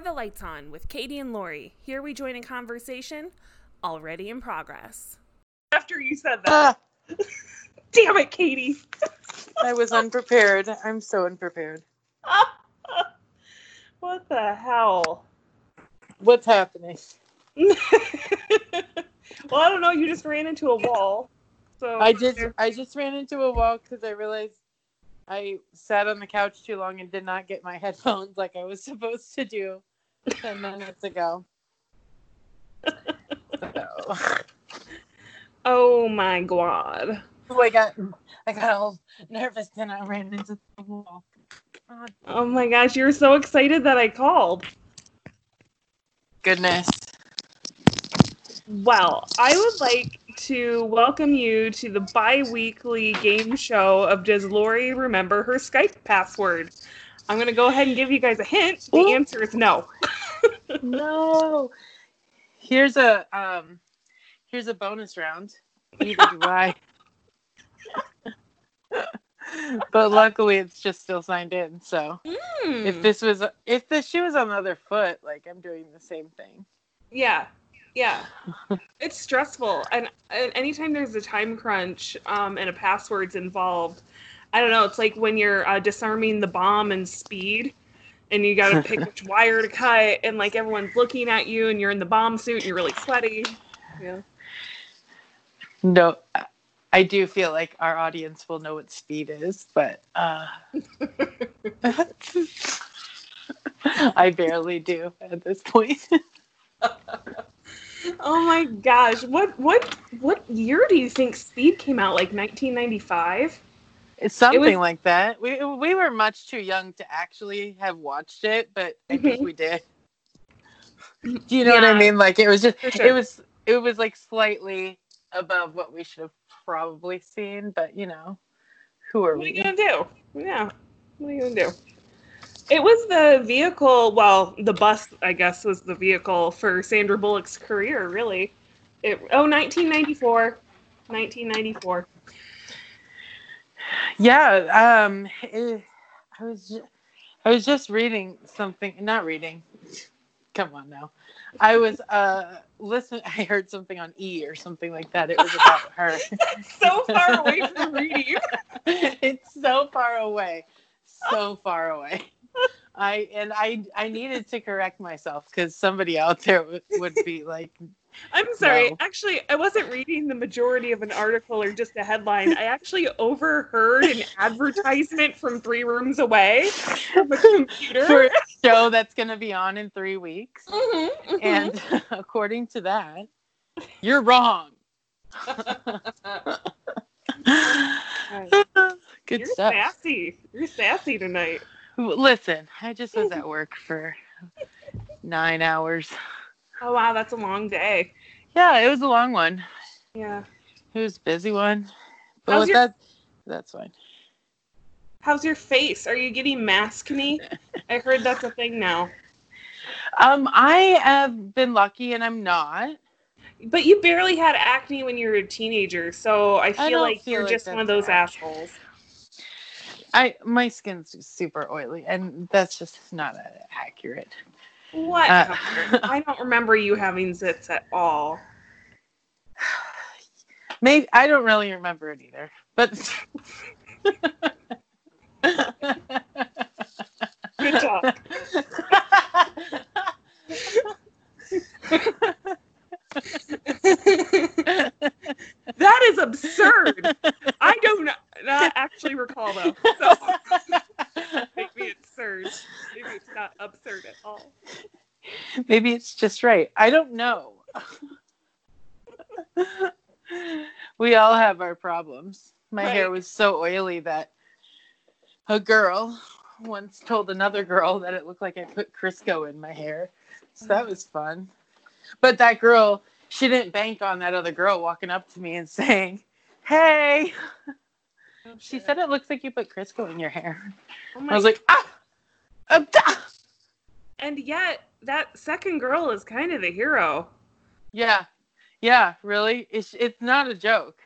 Are the Lights On with Katie and Lori. Here we join a conversation already in progress. After you said that. Ah, Damn it, Katie. I was unprepared. I'm so unprepared. what the hell? What's happening? well, I don't know. You just ran into a wall. So I just I just ran into a wall because I realized I sat on the couch too long and did not get my headphones like I was supposed to do ten minutes ago. So, Oh my god. oh, I got I got all nervous and I ran into the wall. God. Oh my gosh, you were so excited that I called. Goodness. Well, I would like to welcome you to the bi weekly game show of Does Lori Remember Her Skype Password? I'm going to go ahead and give you guys a hint. The Ooh. answer is no. No. Here's a um here's a bonus round. Neither do I. but luckily it's just still signed in, so Hmm. if this was if the shoe was on the other foot, like I'm doing the same thing. Yeah, yeah. it's stressful, and, and anytime there's a time crunch um, and a password's involved, I don't know. It's like when you're uh, disarming the bomb in Speed, and you got to pick which wire to cut, and like everyone's looking at you, and you're in the bomb suit, and you're really sweaty. Yeah. No, I- I do feel like our audience will know what speed is, but uh I barely do at this point. Oh my gosh, what what what year do you think Speed came out? Like 1995? It's something was- like that. We we were much too young to actually have watched it, but I think Mhm. we did. Do you know what I mean? Like it was just sure. it was it was like slightly above what we should have probably seen, but you know, who are What are we? you gonna do? Yeah. What are you gonna do? It was the vehicle. Well, the bus, I guess, was the vehicle for Sandra Bullock's career. Really. It, oh, 1994. 1994. Yeah, um eh, I was ju- I was just reading something, not reading. Come on now. I was uh listen I heard something on E or something like that. It was about her. So far away from reading. it's so far away so far away i and i i needed to correct myself because somebody out there would, would be like I'm sorry. No. Actually, I wasn't reading the majority of an article or just a headline. I actually overheard an advertisement from three rooms away from a computer. for a show that's going to be on in three weeks Mhm, mhm. and according to that you're wrong good You're stuff sassy. You're sassy tonight. listen i just was at work for nine hours Oh wow, that's a long day. yeah it was a long one Yeah. it was a busy one but How's with your- that that's fine How's your face? Are you getting maskne? I heard that's a thing now. Um, I have been lucky and I'm not. But you barely had acne when you were a teenager, so I feel don't like feel you're like just one of those accurate. assholes. I my skin's super oily and that's just not accurate. What? Uh, I don't remember you having zits at all. Maybe I don't really remember it either. But Good job. That is absurd. I do not, not actually recall though. So maybe it's absurd. Maybe it's not absurd at all. Maybe it's just right. I don't know. we all have our problems. My hair was so oily that a girl once told another girl that it looked like I put Crisco in my hair. So that was fun. But that girl, she didn't bank on that other girl walking up to me and saying, Hey, she said it looks like you put Crisco in your hair. Oh I was like, Ah, uh, ah." And yet, that second girl is kind of the hero. yeah, yeah, really. It's, it's not a joke.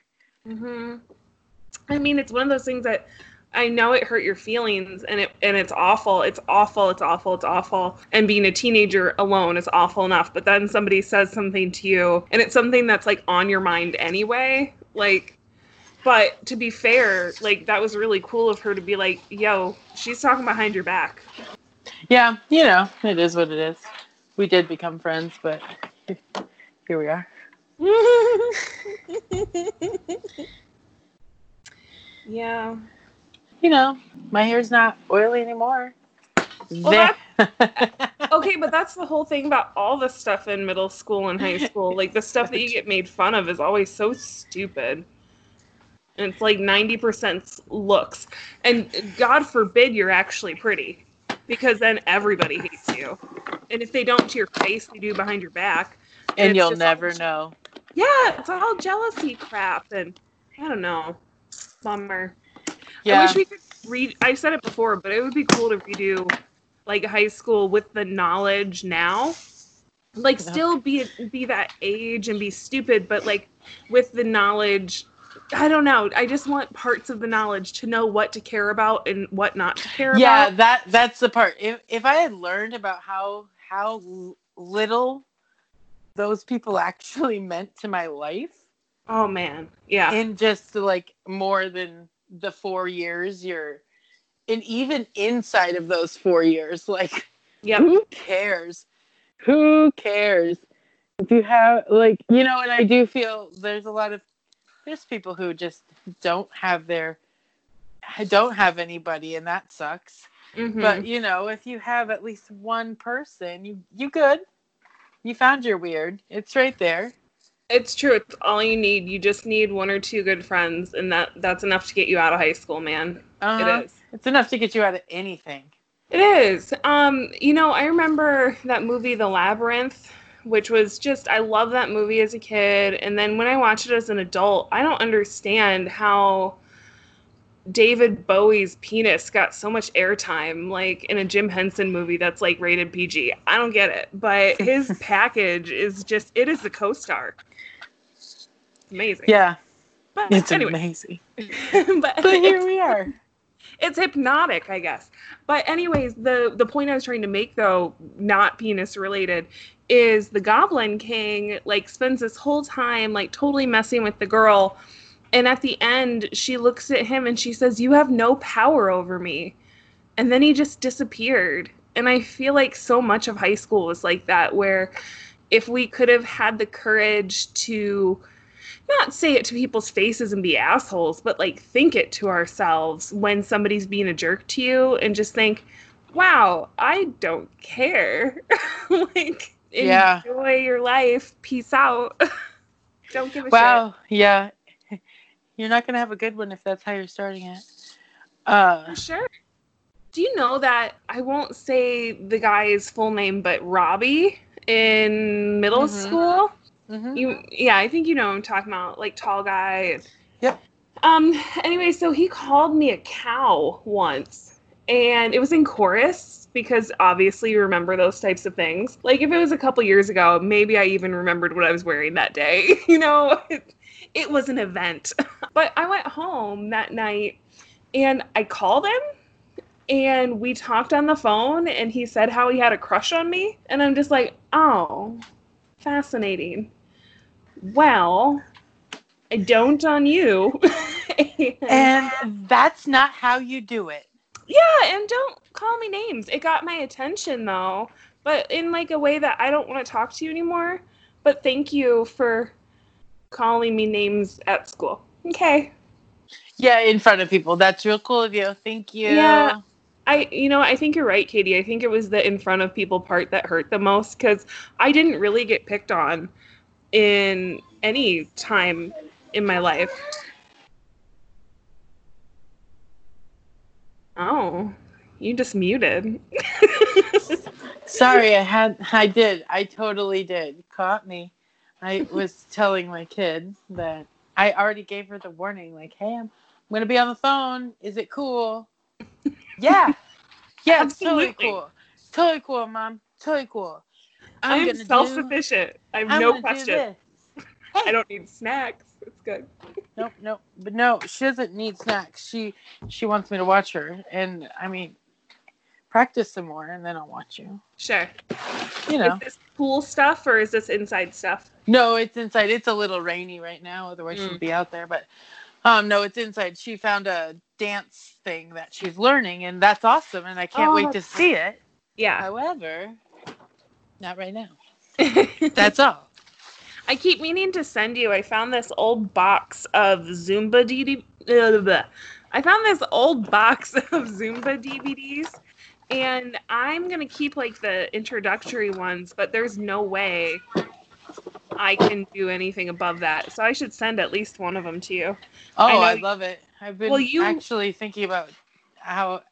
hmm I mean, it's one of those things that I know it hurt your feelings and it and it's awful. It's awful. It's awful. It's awful. And being a teenager alone is awful enough. But then somebody says something to you and it's something that's like on your mind anyway. Like but to be fair, like that was really cool of her to be like, yo, she's talking behind your back. Yeah, you know, it is what it is. We did become friends, but here we are. yeah. You know, my hair's not oily anymore. Well, okay, but that's the whole thing about all the stuff in middle school and high school. Like the stuff that you get made fun of is always so stupid. And it's like 90% looks. And God forbid you're actually pretty. Because then everybody hates you. And if they don't to your face, they do behind your back. and it's you'll never all- know. Yeah, it's all jealousy crap. And I don't know. Bummer. I wish we could read. I said it before, but it would be cool to redo like high school with the knowledge now. Like, Yeah. still be be that age and be stupid, but like with the knowledge. I don't know. I just want parts of the knowledge to know what to care about and what not to care yeah, about. Yeah, that that's the part. If if I had learned about how how little those people actually meant to my life Oh man, yeah, in just like more than the 4 years you're and even inside of those 4 years like yep, who cares? Who cares? If you have like you know, and I do feel there's a lot of there's people who just don't have their don't have anybody and that sucks. mhm. But you know, if you have at least one person, you you good. You found your weird. It's right there. it's true. It's all you need. You just need one or two good friends, and that that's enough to get you out of high school, man. Uh-huh. It is. It's enough to get you out of anything. It is. Um, you know, I remember that movie The Labyrinth, which was just I love that movie as a kid and then when I watch it as an adult, I don't understand how David Bowie's penis got so much airtime like in a Jim Henson movie that's like rated PG. I don't get it, but his package is just it is the co-star. Amazing. Yeah, But it's anyway, amazing. but, But here we are. it's hypnotic, I guess. But anyways, the the point I was trying to make though, not penis related, is the Goblin King like spends this whole time like totally messing with the girl, and at the end she looks at him and she says, "You have no power over me," and then he just disappeared. And I feel like so much of high school was like that, where if we could have had the courage to not say it to people's faces and be assholes, but like think it to ourselves when somebody's being a jerk to you and just think, wow, I don't care. like, Yeah. enjoy your life. Peace out. don't give a shit. Wow. Yeah. You're not gonna have a good one if that's how you're starting it. Uh, shit. Sure. Do you know that I won't say the guy's full name, but Robbie in middle Mhm. school? mhm. You, yeah, I think you know what I'm talking about, like tall guy. Yep. Um. Anyway, so he called me a cow once, and it was in chorus because obviously you remember those types of things. Like if it was a couple years ago, maybe I even remembered what I was wearing that day. You know, it, it was an event. but I went home that night, and I called him. And we talked on the phone, and he said how he had a crush on me. And I'm just like, oh, fascinating. Well, I don't on you. and, and that's not how you do it. Yeah, and don't call me names. It got my attention though, but in like a way that I don't want to talk to you anymore. But thank you for calling me names at school. Okay. Yeah, in front of people. That's real cool of you. Thank you. Yeah. I, you know, I think you're right, Katie. I think it was the in front of people part that hurt the most because I didn't really get picked on in any time in my life. Oh, you just muted. Sorry, I had I did. I totally did. Caught me. I was telling my kid that I already gave her the warning, like, hey, I'm, I'm gonna be on the phone. Is it cool? Yeah. Yeah, it's totally Absolutely. cool. Totally cool, mom. Totally cool. I'm, gonna do- self-sufficient. I have I'm no do question. this. I don't need snacks. It's good. Nope, nope. But no, she doesn't need snacks. She she wants me to watch her, and I mean, practice some more, and then I'll watch you. Sure. You know. Is this pool stuff or is this inside stuff? No, it's inside. It's a little rainy right now, otherwise Mm. she'd be out there. But um, no, it's inside. She found a dance thing that she's learning, and that's awesome. And I can't Oh, wait to see it. Yeah. However, not right now. That's all. I keep meaning to send you. I found this old box of Zumba DVD. uh. I found this old box of Zumba DVDs, and I'm gonna keep like the introductory ones, but there's no way I can do anything above that. So I should send at least one of them to you. Oh, I, you- love it. I've been Well, you- actually thinking about how.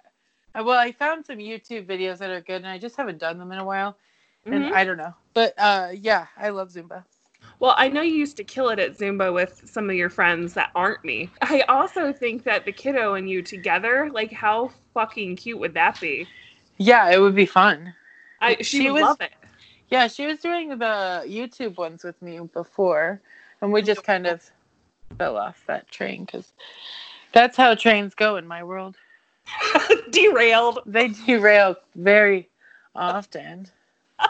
Well, I found some YouTube videos that are good, and I just haven't done them in a while, and Mhm. I don't know. But uh, yeah, I love Zumba. Well, I know you used to kill it at Zumba with some of your friends that aren't me. I also think that the kiddo and you together, like, how fucking cute would that be? Yeah, it would be fun. I she, She would was- love it. Yeah, she was doing the YouTube ones with me before, and we just kind of fell off that train because that's how trains go in my world. Derailed. They derail very often.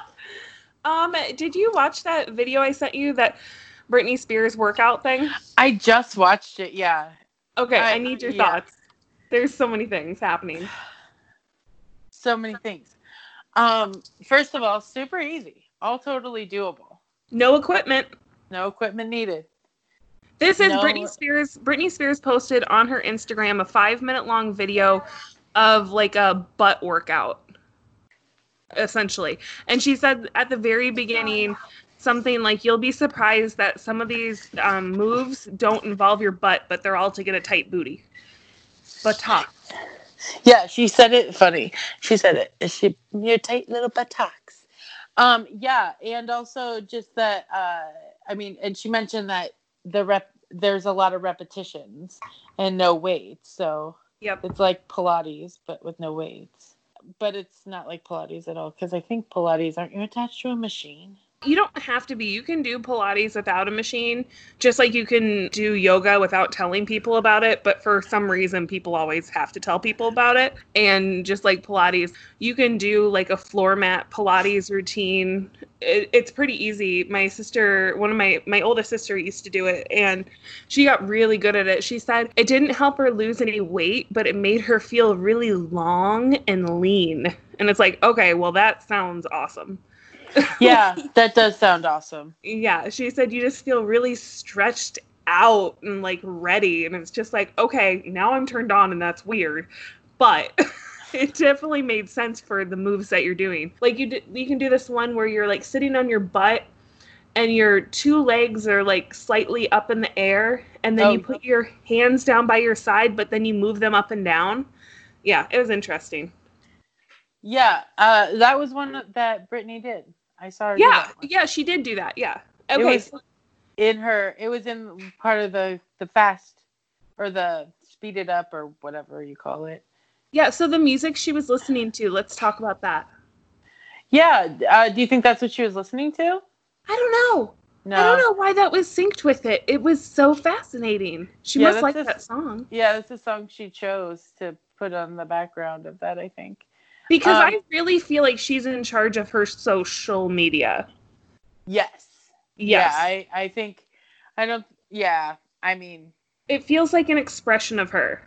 Um, did you watch that video I sent you that Britney Spears workout thing? I just watched it. Yeah, Okay, I, I- need your yeah. thoughts. There's so many things happening. So many things. Um, first of all, super easy, all totally doable. No equipment. No equipment needed. This is No. Britney Spears. Britney Spears posted on her Instagram a five minute long video of like a butt workout, essentially. And she said at the very beginning something like, You'll be surprised that some of these um, moves don't involve your butt, but they're all to get a tight booty. Buttock. Yeah, she said it funny. She said it. She your tight little buttocks. Um, yeah, and also just that. Uh, I mean, and she mentioned that the rep there's a lot of repetitions and no weights, so Yep. it's like Pilates but with no weights. But it's not like Pilates at all because I think Pilates aren't you attached to a machine? You don't have to be. You can do Pilates without a machine, just like you can do yoga without telling people about it. But for some reason, people always have to tell people about it. And just like Pilates, you can do like a floor mat Pilates routine. It, it's pretty easy. My sister, one of my my oldest sister, used to do it, and she got really good at it. She said it didn't help her lose any weight, but it made her feel really long and lean. And it's like, okay, well, that sounds awesome. Yeah, that does sound awesome. yeah she said you just feel really stretched out and like ready and it's just like okay now i'm turned on and that's weird but it definitely made sense for the moves that you're doing like you d- you can do this one where you're like sitting on your butt and your two legs are like slightly up in the air and then Oh. you put your hands down by your side but then you move them up and down yeah it was interesting Yeah, uh, that was one that Britney did. I saw her. yeah yeah she did do that yeah It okay was- in her. It was in part of the the fast or the speed it up or whatever you call it. Yeah, so the music she was listening to, let's talk about that. Yeah. Uh, do you think that's what she was listening to? I don't know. No. I don't know why that was synced with it. It was so fascinating. She Yeah, must like just- that song. Yeah, that's a song she chose to put on the background of that. I think. Because Um, I really feel like she's in charge of her social media. Yes. Yes. Yeah. I I think. I don't. Yeah. I mean. it feels like an expression of her.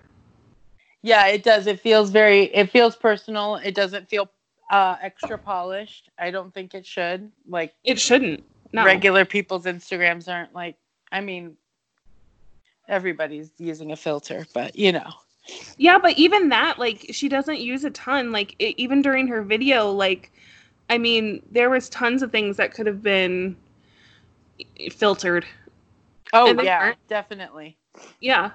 Yeah, it does. It feels very. It feels personal. It doesn't feel uh, extra polished. I don't think it should. Like It shouldn't. No. regular people's Instagrams aren't like. I mean, everybody's using a filter, but you know. Yeah, but even that, like, she doesn't use a ton. Like, it, even during her video, like, I mean, there was tons of things that could have been filtered. Oh yeah, aren't. definitely. Yeah.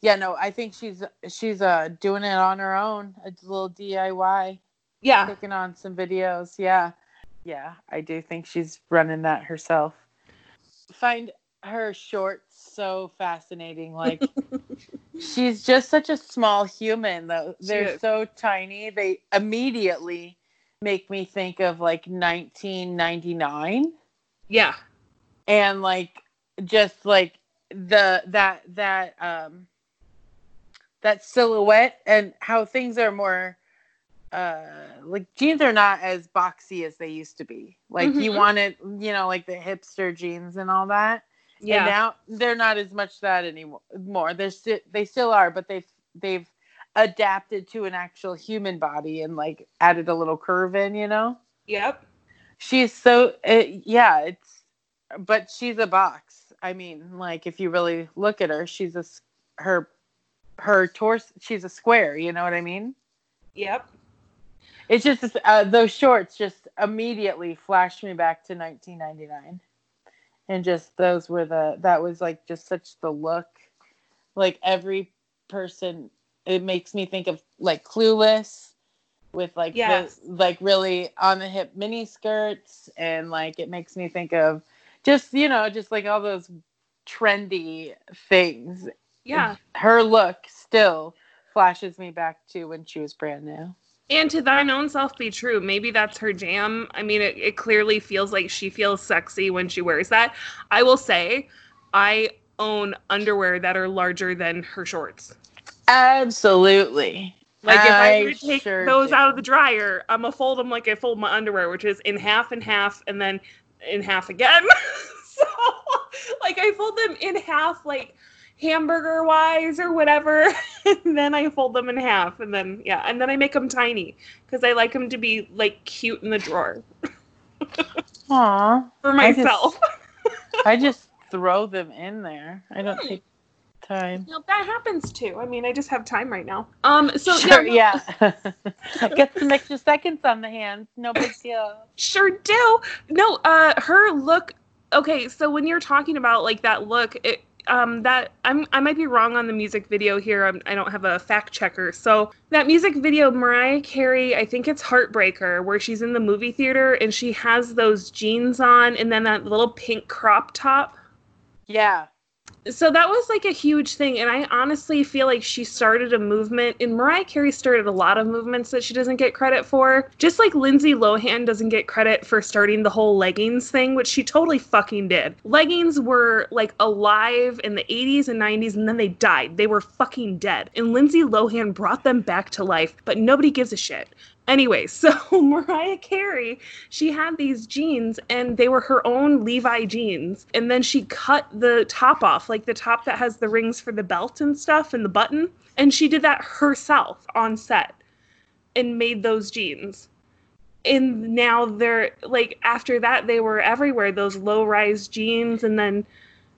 Yeah, no, I think she's she's uh doing it on her own, a little DIY, Yeah. clicking on some videos. Yeah, yeah, I do think she's running that herself. Find her shorts so fascinating. Like she's just such a small human. Though they're so tiny, they immediately make me think of like 1999 Yeah. and like just like the that that um that silhouette and how things are more uh like jeans are not as boxy as they used to be. Like you Mhm. wanted, you know, like the hipster jeans and all that. And Yeah. now they're not as much that anymore. More they're still they still are, but they've they've adapted to an actual human body and like added a little curve in. You know, Yep. she's so uh, yeah. It's but she's a box. I mean, like if you really look at her, she's a her her torso. She's a square. You know what I mean? Yep. It's just uh, those shorts just immediately flashed me back to 1999, and just those were the that was like just such the look. Like every person, it makes me think of like Clueless, with like Yes. the, like really on the hip mini skirts, and like it makes me think of just you know just like all those trendy things. Yeah. Her look still flashes me back to when she was brand new. And to thine own self be true. Maybe that's her jam. I mean, it, it clearly feels like she feels sexy when she wears that. I will say, I own underwear that are larger than her shorts. Absolutely. Like if I were to take sure those do. out of the dryer, I'm gonna fold them like I fold my underwear, which is in half and half, and then in half again. so, like I fold them in half, like hamburger wise or whatever, and then I fold them in half, and then yeah, and then I make them tiny because I like them to be like cute in the drawer Aw. for I just- myself. I just throw them in there. I don't take time. No, that happens too. I mean, I just have time right now. Um, so sure, yeah, yeah. Get some extra seconds on the hands. No big deal. Sure do. No, uh her look okay, so when you're talking about like that look, it um that I'm I might be wrong on the music video here. I'm, I don't have a fact checker. So that music video Mariah Carey, I think it's Heartbreaker where she's in the movie theater and she has those jeans on and then that little pink crop top. Yeah. So that was like a huge thing and I honestly feel like she started a movement and Mariah Carey started a lot of movements that she doesn't get credit for. Just like Lindsay Lohan doesn't get credit for starting the whole leggings thing, which she totally fucking did. Leggings were like alive in the 80s and 90s and then they died. They were fucking dead. And Lindsay Lohan brought them back to life, but nobody gives a shit. Anyway, so Mariah Carey, she had these jeans and they were her own Levi jeans. And then she cut the top off, like the top that has the rings for the belt and stuff and the button. And she did that herself on set and made those jeans. And now they're like, after that, they were everywhere, those low rise jeans. And then,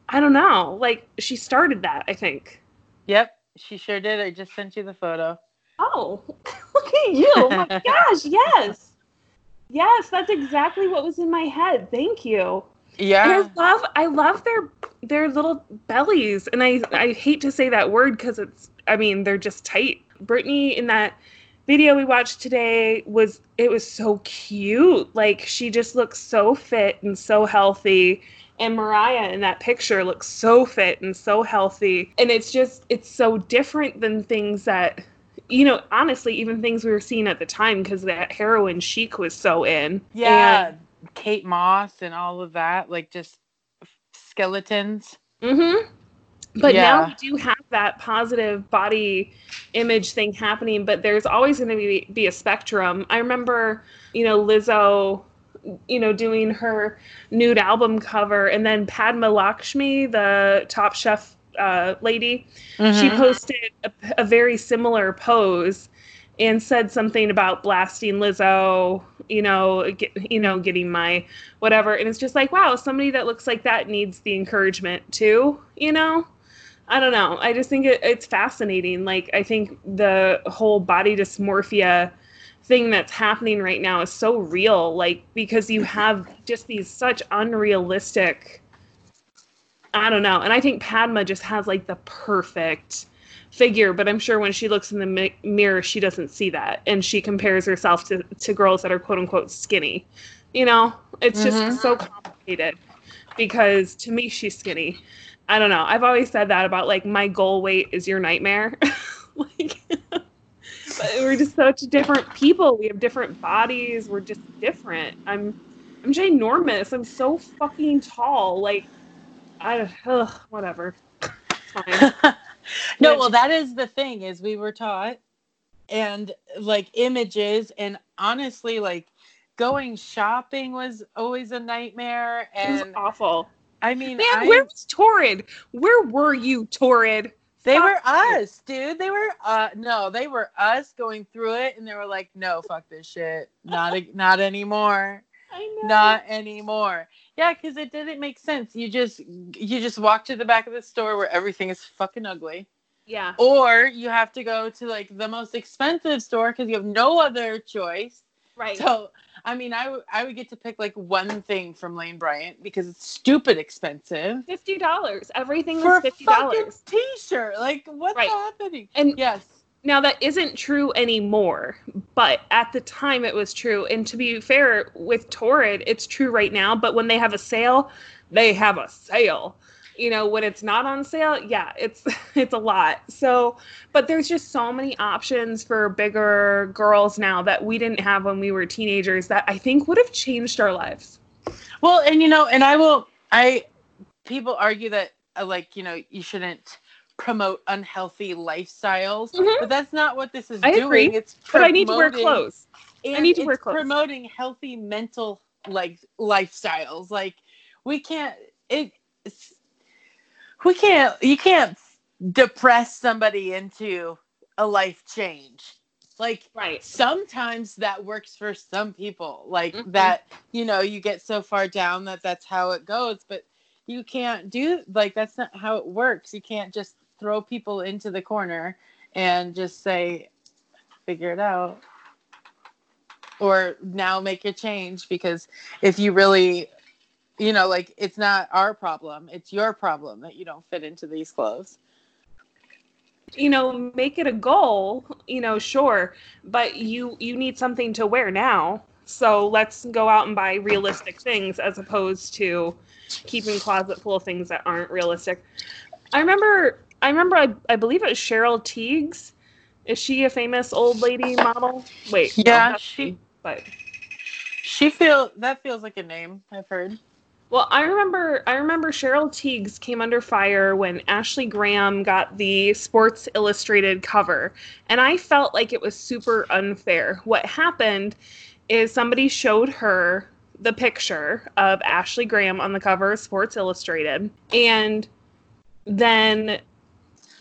I don't know, like she started that, I think. Yep. She sure did. I just sent you the photo. Oh, look at you. Oh my gosh, yes. Yes, that's exactly what was in my head. Thank you. And Yeah. I love I love their their little bellies. And I I hate to say that word cuz it's I mean, they're just tight. Britney in that video we watched today was it was so cute. Like she just looks so fit and so healthy. And Mariah in that picture looks so fit and so healthy. And it's just it's so different than things that you know, honestly, even things we were seeing at the time because that heroin chic was so in. Yeah. Kate Moss and all of that. Like just skeletons. Mm-hmm. But now we do have that positive body image thing happening, but there's always going to be, be a spectrum. I remember, you know, Lizzo, you know, doing her nude album cover, and then Padma Lakshmi, the Top Chef uh, lady, she Mhm. posted a, a very similar pose and said something about blasting Lizzo, you know, get, you know, getting my whatever, and it's just like, wow, somebody that looks like that needs the encouragement too, you know. I don't know. I just think it, it's fascinating. Like, I think the whole body dysmorphia thing that's happening right now is so real. Like, because you have just these such unrealistic. I don't know. And I think Padma just has like the perfect figure, but I'm sure when she looks in the mi- mirror, she doesn't see that. And she compares herself to, to girls that are quote unquote skinny. You know, it's just Mhm. so complicated because to me, she's skinny. I don't know. I've always said that about like my goal weight is your nightmare. like, but we're just such different people. We have different bodies. We're just different. I'm, I'm ginormous. I'm so fucking tall. Like, I, don't, ugh, whatever. fine. no, Which- well, that is the thing is we were taught, and like images, and honestly, like going shopping was always a nightmare. It was And awful. I mean, Man, I- where was Torrid? Where were you, Torrid? they fuck were us, dude. They were uh no, they were us going through it, and they were like, no, fuck this shit, not a- not anymore. I know. not anymore yeah because it didn't make sense you just you just walk to the back of the store where everything is fucking ugly Yeah. or you have to go to like the most expensive store because you have no other choice Right. so i mean I would- I would get to pick like one thing from lane bryant because it's stupid expensive fifty dollars. Everything for was a fifty fucking dollars. t-shirt like what's Right. happening And yes now that isn't true anymore, but at the time it was true. And to be fair, with Torrid, it's true right now. But when they have a sale, they have a sale. You know, when it's not on sale, yeah, it's it's a lot. So, but there's just so many options for bigger girls now that we didn't have when we were teenagers that I think would have changed our lives. Well, and you know, and I will. I people argue that uh, like you know you shouldn't promote unhealthy lifestyles, Mhm. but that's not what this is I doing. agree, It's But I need to wear promoting- clothes. and need to it's wear clothes. promoting healthy mental like lifestyles. Like we can't it. It's, we can't. You can't depress somebody into a life change. Like Right. sometimes that works for some people like Mhm. that you know you get so far down that that's how it goes but you can't do like that's not how it works you can't just throw people into the corner and just say figure it out. Or now make a change because if you really you know like it's not our problem it's your problem that you don't fit into these clothes. You know make it a goal you know sure but you you need something to wear now. So let's go out and buy realistic things as opposed to keeping closet full of things that aren't realistic. I remember i remember i, I believe it was cheryl tiegs. Is she a famous old lady model? Wait Yeah, that's she- me, but she feel that feels like a name i've heard. Well, I remember I remember Cheryl Tiegs came under fire when Ashley Graham got the Sports Illustrated cover, and I felt like it was super unfair. What happened is somebody showed her the picture of Ashley Graham on the cover of Sports Illustrated, and then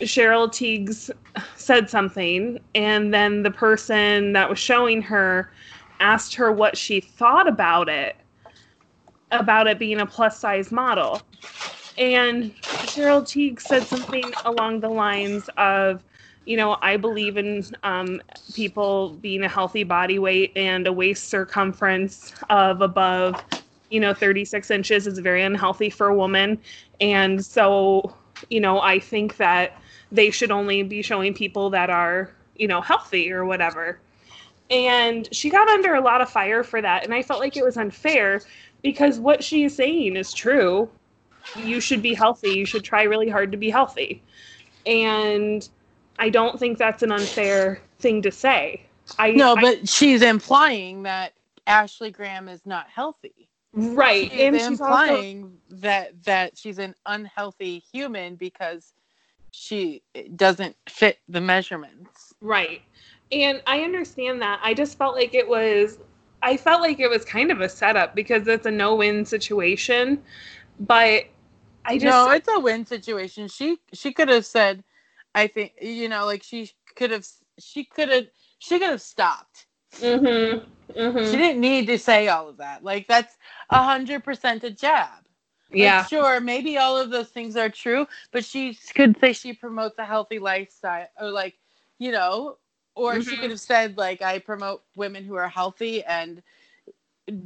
Cheryl Tiegs said something, and then the person that was showing her asked her what she thought about it about it being a plus size model. And Cheryl Teague said something along the lines of, you know, I believe in um, people being a healthy body weight and a waist circumference of above, you know, 36 inches is very unhealthy for a woman. And so, you know, I think that they should only be showing people that are, you know, healthy or whatever. And she got under a lot of fire for that. And I felt like it was unfair because what she is saying is true. You should be healthy. You should try really hard to be healthy. And I don't think that's an unfair thing to say. I No, I- but she's implying that Ashley Graham is not healthy. right, She's and she's also implying that that she's an unhealthy human because she doesn't fit the measurements. right, and I understand that. I just felt like it was. I felt like it was kind of a setup because it's a no-win situation, but I just no, it's a win situation. She she could have said, I think you know, like she could have she could have she could have stopped. hmm hmm She didn't need to say all of that. Like that's a hundred percent a jab. Like, yeah, sure, maybe all of those things are true, but she could say she promotes a healthy lifestyle, or like, you know, or she Mhm. could have said like, I promote women who are healthy and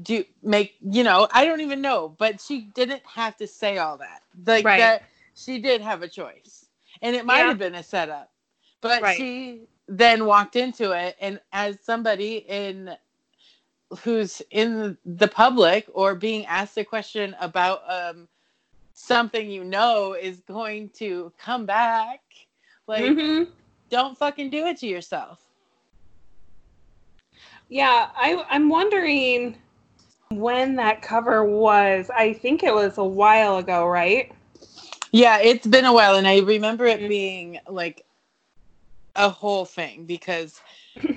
do make, you know, I don't even know, but she didn't have to say all that. Like Right. that, she did have a choice, and it might Yeah. have been a setup, but Right. she then walked into it, and as somebody in who's in the public or being asked a question about um, something you know is going to come back. Like, hmm don't fucking do it to yourself. Yeah, I, I'm wondering when that cover was. I think it was a while ago, right? Yeah, it's been a while, and I remember it Mhm. being like a whole thing because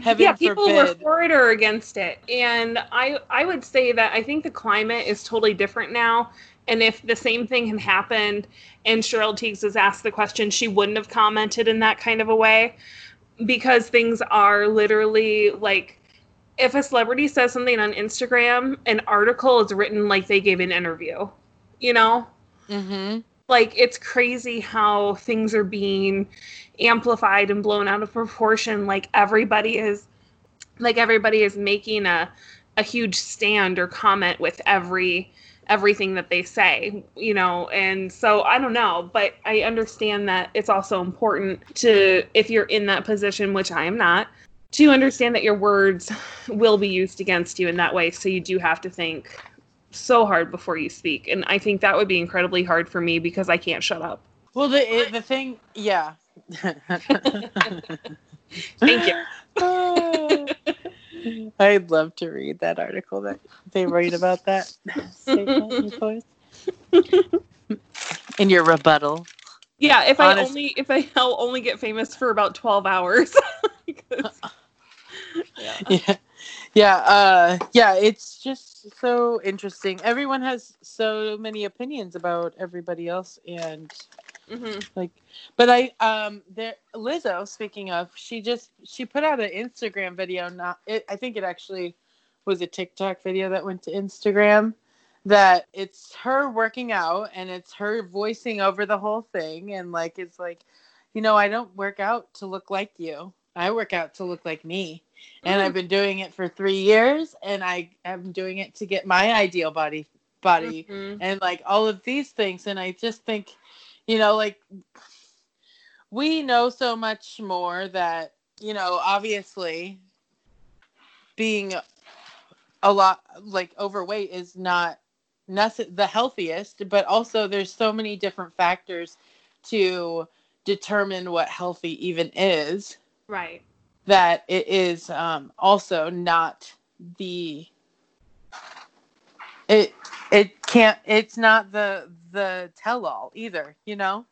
heaven yeah, people were for it or against it, and I I would say that I think the climate is totally different now. And if the same thing had happened, and Cheryl Tiegs was asked the question, she wouldn't have commented in that kind of a way, because things are literally like. If a celebrity says something on Instagram, an article is written like they gave an interview, you know? hmm like it's crazy how things are being amplified and blown out of proportion like everybody is like everybody is making a a huge stand or comment with every everything that they say you know? And so i don't know but i understand that it's also important to if you're in that position which i am not to understand that your words will be used against you in that way. So you do have to think so hard before you speak. And i think that would be incredibly hard for me because i can't shut up. Well, the the thing, yeah. Thank you. I'd love to read that article that they write about that statement, of course. In your rebuttal. yeah if Honest- i only if i i'll only get famous for about 12 hours yeah. Yeah. Yeah, uh yeah, it's just so interesting. Everyone has so many opinions about everybody else and Mhm. like but i um there lizzo speaking of she just she put out an instagram video not it, i think it actually was a tiktok video that went to instagram that it's her working out and it's her voicing over the whole thing and like it's like you know i don't work out to look like you i work out to look like me and Mm. i've been doing it for three years and i am doing it to get my ideal body body Mhm. and like all of these things and i just think you know like we know so much more that you know obviously being a lot like overweight is not necess- the healthiest but also there's so many different factors to determine what healthy even is right. that it is um, also not the it it can't it's not the the tell all either you know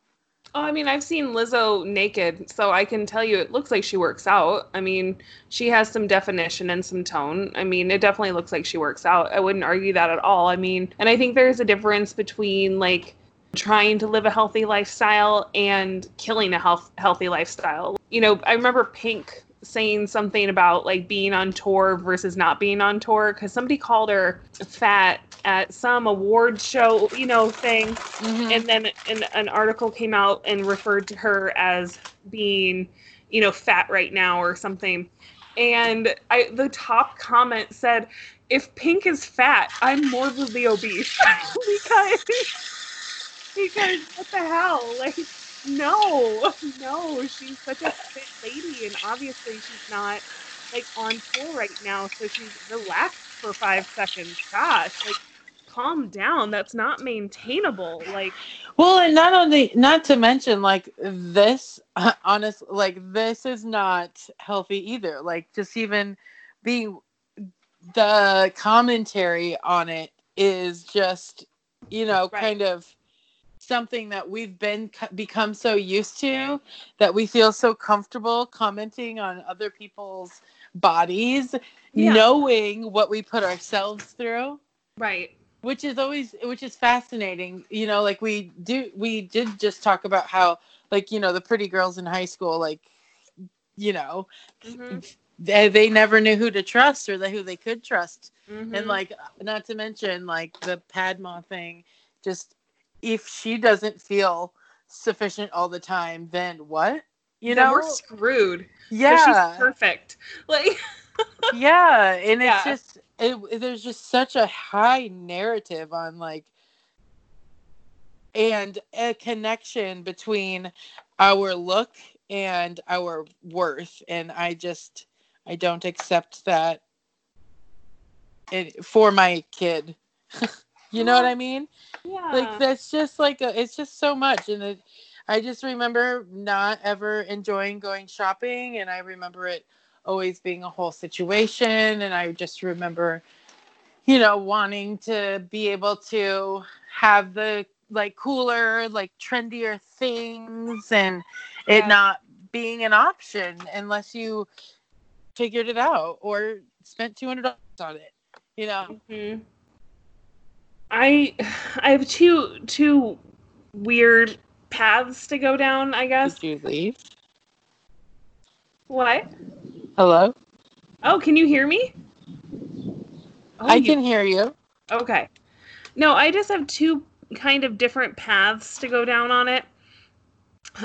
Oh, I mean, I've seen Lizzo naked, so I can tell you it looks like she works out. I mean, she has some definition and some tone. I mean, it definitely looks like she works out. I wouldn't argue that at all. I mean, and I think there's a difference between like trying to live a healthy lifestyle and killing a health healthy lifestyle. You know, I remember Pink saying something about like being on tour versus not being on tour because somebody called her fat at some award show, you know, thing. Mm-hmm. And then an, an article came out and referred to her as being you know fat right now or something. And i the top comment said if pink is fat i'm morbidly obese because because what the hell? Like no no she's such a fit lady and obviously she's not like on tour right now so she's relaxed for five seconds gosh like calm down that's not maintainable like well and not only not to mention like this honest like this is not healthy either like just even being the commentary on it is just you know Right. kind of something that we've been become so used to that we feel so comfortable commenting on other people's bodies Yeah. knowing what we put ourselves through right which is always which is fascinating you know like we do we did just talk about how like you know the pretty girls in high school like you know Mhm. they, they never knew who to trust or the, who they could trust Mhm. and like not to mention like the padma thing just if she doesn't feel sufficient all the time then what? You Then know? we're screwed. yeah she's perfect. Like, yeah and it's just it, there's just such a high narrative on like and a connection between our look and our worth and i just i don't accept that it, for my kid you know what i mean yeah, like that's just like a, it's just so much and it, i just remember not ever enjoying going shopping and i remember it always being a whole situation and i just remember you know wanting to be able to have the like cooler, like trendier things and it not being an option unless you figured it out or spent two hundred dollars on it. You know. Mhm. I I have two two weird paths to go down, I guess. Did you leave? What? Hello? Oh, can you hear me? Oh, I you- can hear you. Okay. No, I just have two kind of different paths to go down on it.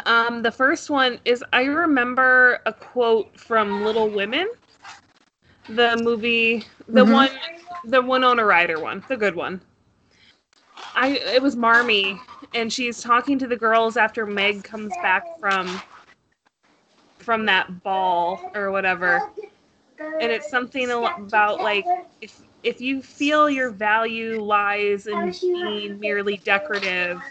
Um, the first one is I remember a quote from Little Women, the movie, the Mhm. one, the a rider. one, the good one. I it was Marmee, and she's talking to the girls after Meg comes back from from that ball or whatever, and it's something about like if if you feel your value lies in being merely decorative,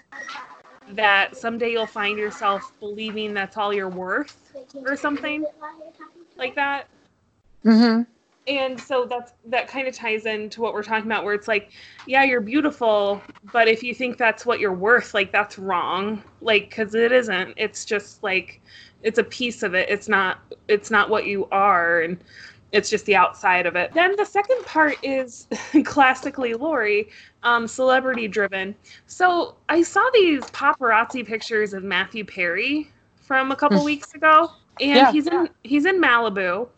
that someday you'll find yourself believing that's all you're worth or something like that. Mm-hmm. And so that's that kind of ties into what we're talking about, where it's like, yeah, you're beautiful, but if you think that's what you're worth, like that's wrong, like because it isn't. It's just like it's a piece of it. It's not. It's not what you are, and it's just the outside of it. Then the second part is classically Lori, um, celebrity driven. So I saw these paparazzi pictures of Matthew Perry from a couple Hmm. weeks ago, and Yeah. he's in he's in Malibu.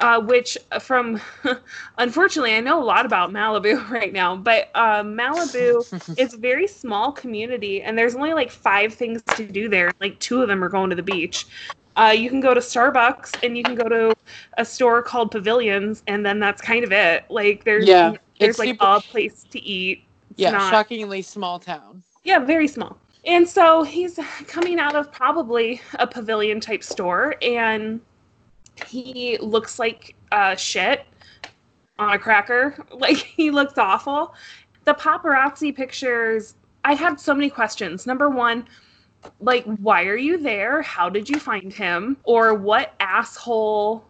Uh, which from unfortunately I know a lot about Malibu right now, but uh, Malibu is a very small community and there's only like five things to do there like two of them are going to the beach. Uh, you can go to starbucks and you can go to a store called pavilions and then that's kind of it. Like there's Yeah, there's like super- a place to eat. It's yeah, not- shockingly small town. yeah very small. And so he's coming out of probably a pavilion type store and he looks like uh, shit on a cracker. Like he looks awful. The paparazzi pictures i had so many questions. Number one like why are you there? How did you find him? Or what asshole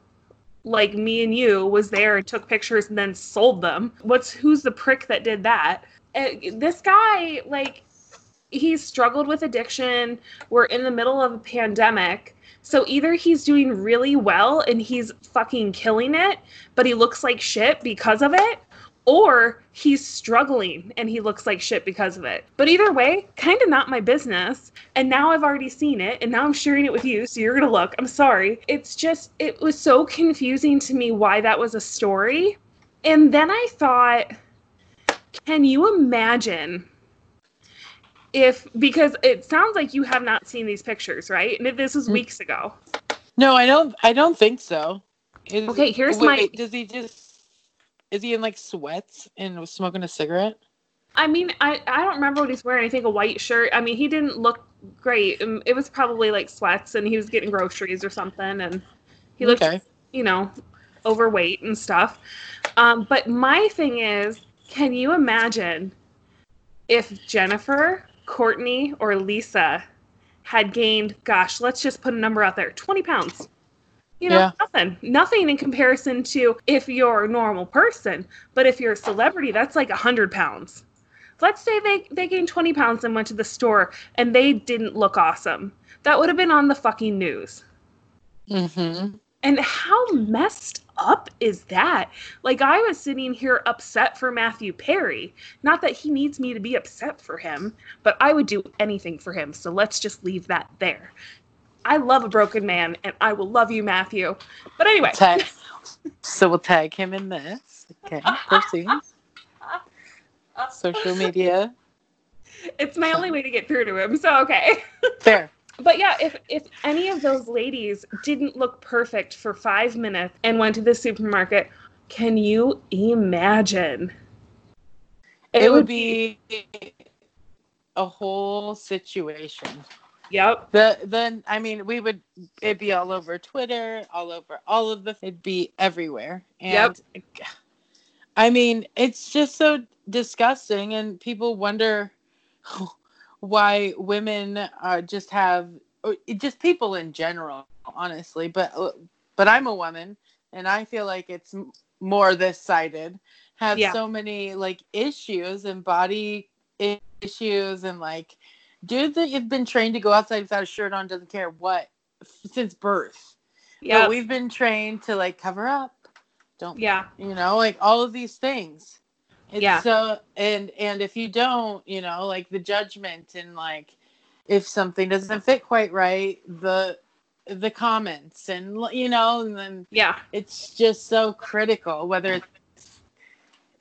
like me and you was there and took pictures and then sold them? What's who's the prick that did that? Uh, this guy like he's struggled with addiction. We're in the middle of a pandemic so either he's doing really well and he's fucking killing it but he looks like shit because of it or he's struggling and he looks like shit because of it. But either way, kind of not my business. And now I've already seen it and now I'm sharing it with you, so you're going to look. I'm sorry. It's just, it was so confusing to me why that was a story. And then I thought, can you imagine if, because it sounds like you have not seen these pictures, right? And this was Mm. weeks ago. No, I don't. I don't think so. Is- Okay, here's wait, my- Does he just? Is he in like sweats and was smoking a cigarette? I mean, I, I don't remember what he's wearing. I think a white shirt. I mean, he didn't look great. Um, It was probably like sweats, and he was getting groceries or something, and he looked, Okay. you know, overweight and stuff. Um, but my thing is, can you imagine if Jennifer, Courtney, or Lisa had gained, gosh, let's just put a number out there, 20 pounds? You know, Yeah. nothing. Nothing in comparison to if you're a normal person. But if you're a celebrity, that's like 100 pounds. Let's say they, they gained 20 pounds and went to the store and they didn't look awesome. That would have been on the fucking news. Mm-hmm. And how messed up is that? Like, I was sitting here upset for Matthew Perry. Not that he needs me to be upset for him, but I would do anything for him. So let's just leave that there. I love a broken man, and I will love you, Matthew. But anyway, Tag. so we'll tag him in this. Okay, proceed. Social media. it's my only way to get through to him. So, okay. Fair. But yeah, if if any of those ladies didn't look perfect for five minutes and went to the supermarket, can you imagine? It, would be a whole situation. Yep. The then I mean we would it'd be all over Twitter, all over all of the it'd be everywhere. And I mean, it's just so disgusting and people wonder oh, why women uh, just have or just people in general, honestly, but uh, but I'm a woman and I feel like it's more this sided have Yeah. so many like issues and body issues and like dudes that you've been trained to go outside without a shirt on doesn't care what since birth. Yeah. We've been trained to like cover up. Don't yeah. you know, like all of these things. It's Yeah. so and and if you don't, you know, like the judgment and like if something doesn't fit quite right, the the comments and you know, and then Yeah. it's just so critical whether it's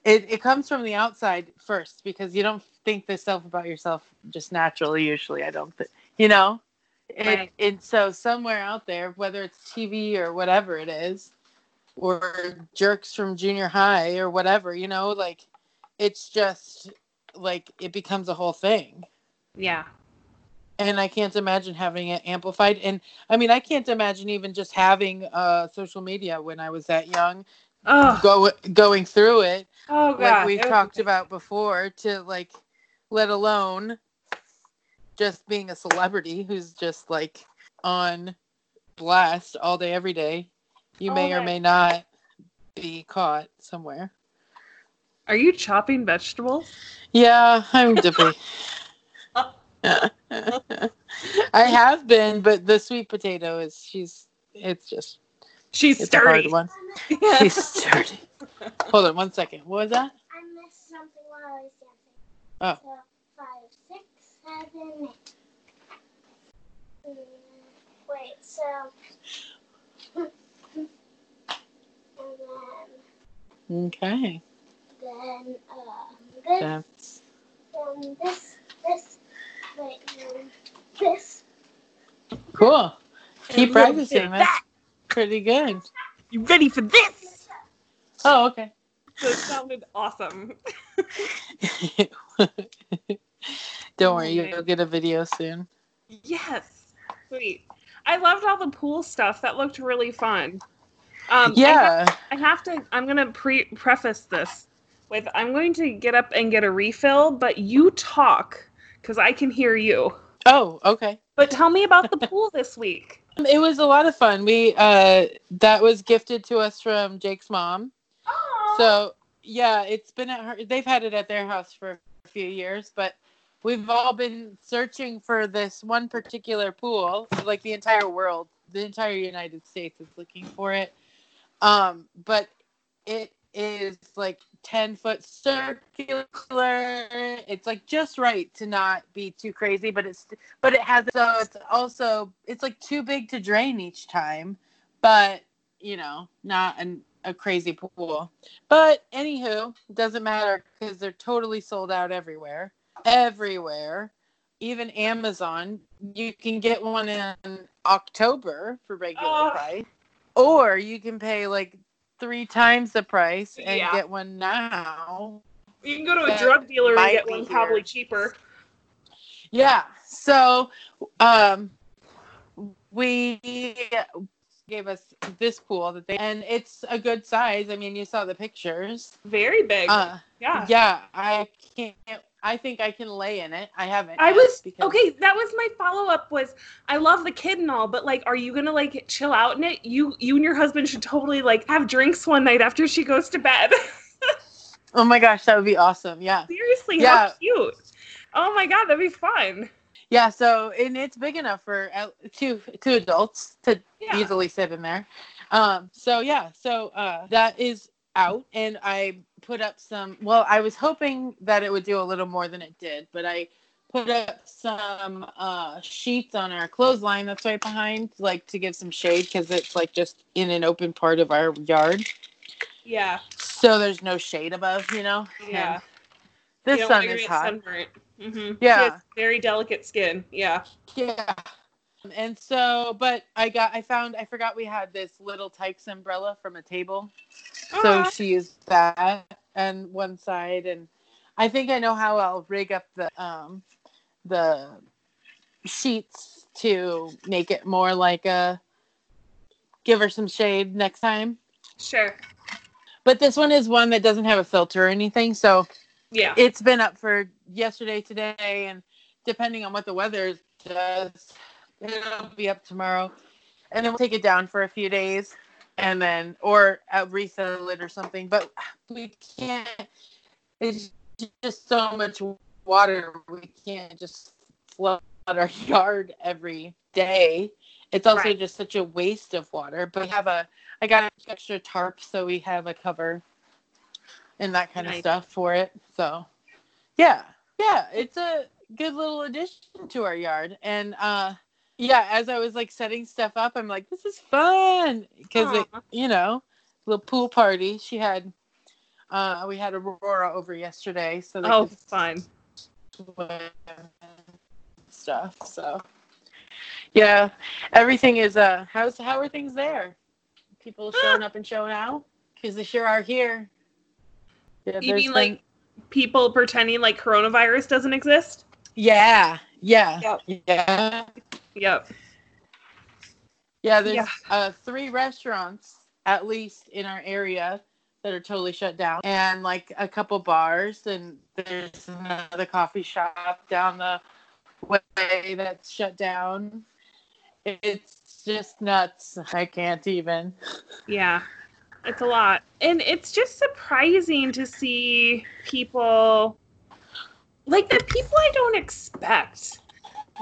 it, it comes from the outside first because you don't think this self about yourself just naturally usually i don't think you know and, Right. and so somewhere out there whether it's tv or whatever it is or jerks from junior high or whatever you know like it's just like it becomes a whole thing Yeah. and I can't imagine having it amplified. And I mean, I can't imagine even just having uh, social media when I was that young, Oh, go going through it, oh God. like we've It was- talked about before. To like, let alone just being a celebrity who's just like on blast all day, every day. You All may or may not be caught somewhere. Are you chopping vegetables? Yeah, I'm dippy. I have been, but the sweet potato is she's it's just She's it's a hard one. Yeah. She's sturdy. Hold on one second. What was that? I missed something while I was dancing. Oh. So five, six, seven, eight. Mm, Wait, so. And Okay. Then, then, uh, this, That's then this, this, wait, then this. cool. Keep a little bit practicing. of That's that. pretty good. You ready for this? Oh, okay. That sounded awesome. Don't worry, you'll get a video soon. Yes. Sweet. I loved all the pool stuff. That looked really fun. Um, I yeah. I have to. I'm gonna pre preface this with I'm going to get up and get a refill, but you talk because I can hear you. Oh, okay. But tell me about the pool this week. It was a lot of fun. We uh that was gifted to us from Jake's mom. So yeah, it's been at her. They've had it at their house for a few years, but we've all been searching for this one particular pool. Like the entire world, the entire United States is looking for it. Um, but it is like ten foot circular. It's like just right to not be too crazy, but it's but it has so it's also it's like too big to drain each time, but you know not an a crazy pool. But anywho, doesn't matter because they're totally sold out everywhere. Everywhere. Even Amazon. You can get one in October for regular Oh. price. Or you can pay like three times the price and Yeah. get one now. You can go to a drug dealer and get one here. probably cheaper. Yeah. So um we gave us this pool that they and it's a good size. I mean, you saw the pictures. Very big. Uh yeah. yeah, I can't I think I can lay in it. I haven't. I was because- okay. That was my follow up. Was I love the kid and all, but like, are you gonna like chill out in it? You, you and your husband should totally like have drinks one night after she goes to bed. Oh my gosh, that would be awesome. Yeah. Seriously, Yeah. how cute! Oh my god, that'd be fun. Yeah, so and it's big enough for uh, two two adults to Yeah. easily sit in there. Um, so yeah, so uh, that is out, and I put up some. Well, I was hoping that it would do a little more than it did, but I put up some uh, sheets on our clothesline that's right behind, like to give some shade because it's like just in an open part of our yard, Yeah. so there's no shade above, you know. Yeah. And this sun is hot. Mhm. Yeah. Very delicate skin. Yeah. Yeah. And so, but I got, I found, I forgot we had this Little Tikes umbrella from a table. So she used that and one side. And I think I know how I'll rig up the, um, the sheets to make it more like a, give her some shade next time. Sure. But this one is one that doesn't have a filter or anything. So Yeah. it's been up for yesterday, today, and depending on what the weather does, it'll be up tomorrow. And then we'll take it down for a few days and then, or uh, refill it or something. But we can't, it's just so much water. We can't just flood our yard every day. It's also Right. just such a waste of water. But we have a, I got an extra tarp, so we have a cover and that kind Nice. of stuff for it. So, yeah, yeah, it's a good little addition to our yard. And uh, yeah, as I was like setting stuff up, I'm like, this is fun because you know, little pool party. She had, uh, we had Aurora over yesterday, so Oh, fun. stuff. So, yeah, everything is. Uh, how's how are things there? People showing up and showing out because they sure are here. Yeah, You mean like people pretending like coronavirus doesn't exist? Yeah, yeah, Yep. yeah, Yep. yeah. There's Yeah. uh, three restaurants at least in our area that are totally shut down, and like a couple bars, and there's another coffee shop down the way that's shut down. It's just nuts. I can't even. Yeah. It's a lot. And it's just surprising to see people like the people I don't expect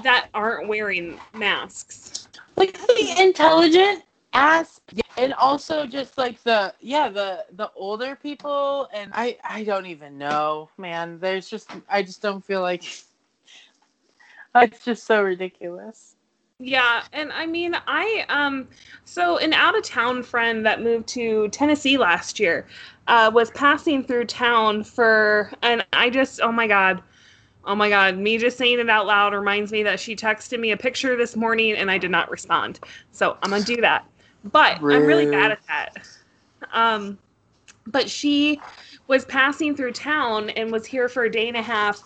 that aren't wearing masks. like the intelligent ass and also just like the yeah the the older people and i i don't even know man there's just i just don't feel like it's just so ridiculous Yeah, and I mean, I um, so an out of town friend that moved to Tennessee last year, uh, was passing through town for, and I just, oh my god, oh my god, me just saying it out loud reminds me that she texted me a picture this morning and I did not respond, so I'm gonna do that. But I'm really bad at that. Um, but she was passing through town and was here for a day and a half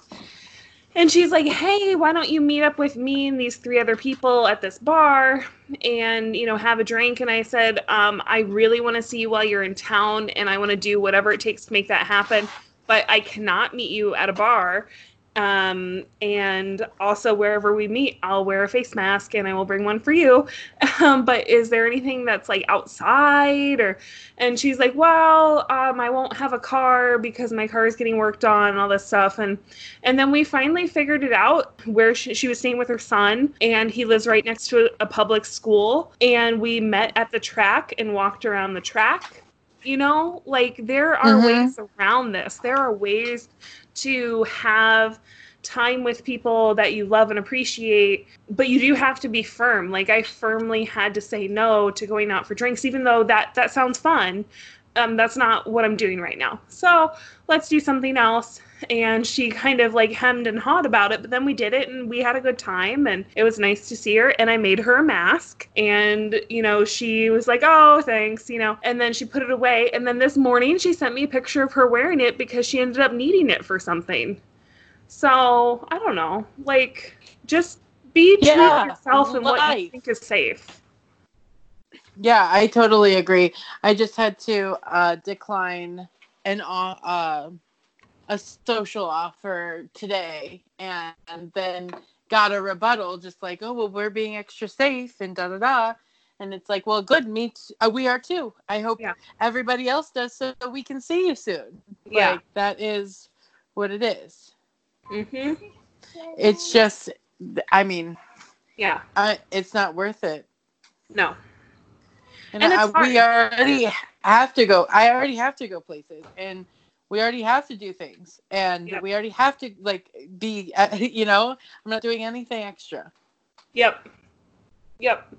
and she's like, "Hey, why don't you meet up with me and these three other people at this bar and, you know, have a drink?" And I said, um, "I really want to see you while you're in town and I want to do whatever it takes to make that happen, but I cannot meet you at a bar." Um, and also wherever we meet, I'll wear a face mask and I will bring one for you. Um, but is there anything that's like outside or and she's like, "Well, um, I won't have a car because my car is getting worked on and all this stuff." And and then we finally figured it out where she, she was staying with her son, and he lives right next to a, a public school. And we met at the track and walked around the track. You know, like there are Mhm. ways around this. There are ways to have time with people that you love and appreciate, but you do have to be firm. Like I firmly had to say no to going out for drinks, even though that that sounds fun. Um, that's not what I'm doing right now. So let's do something else. And she kind of like hemmed and hawed about it, but then we did it and we had a good time and it was nice to see her. And I made her a mask and, you know, she was like, oh, thanks, you know, and then she put it away. And then this morning she sent me a picture of her wearing it because she ended up needing it for something. So I don't know, like just be true Yeah, to yourself and what you think is safe. Yeah i totally agree i just had to uh decline an uh, a social offer today and then got a rebuttal just like oh well we're being extra safe and da da da and it's like well good me t- uh, we are too i hope Yeah. everybody else does so we can see you soon Yeah. like that is what it is hmm it's just i mean Yeah. I, it's not worth it No. And, And I, we already have to go i already have to go places and we already have to do things and Yep. we already have to like be you know i'm not doing anything extra Yep. Yep.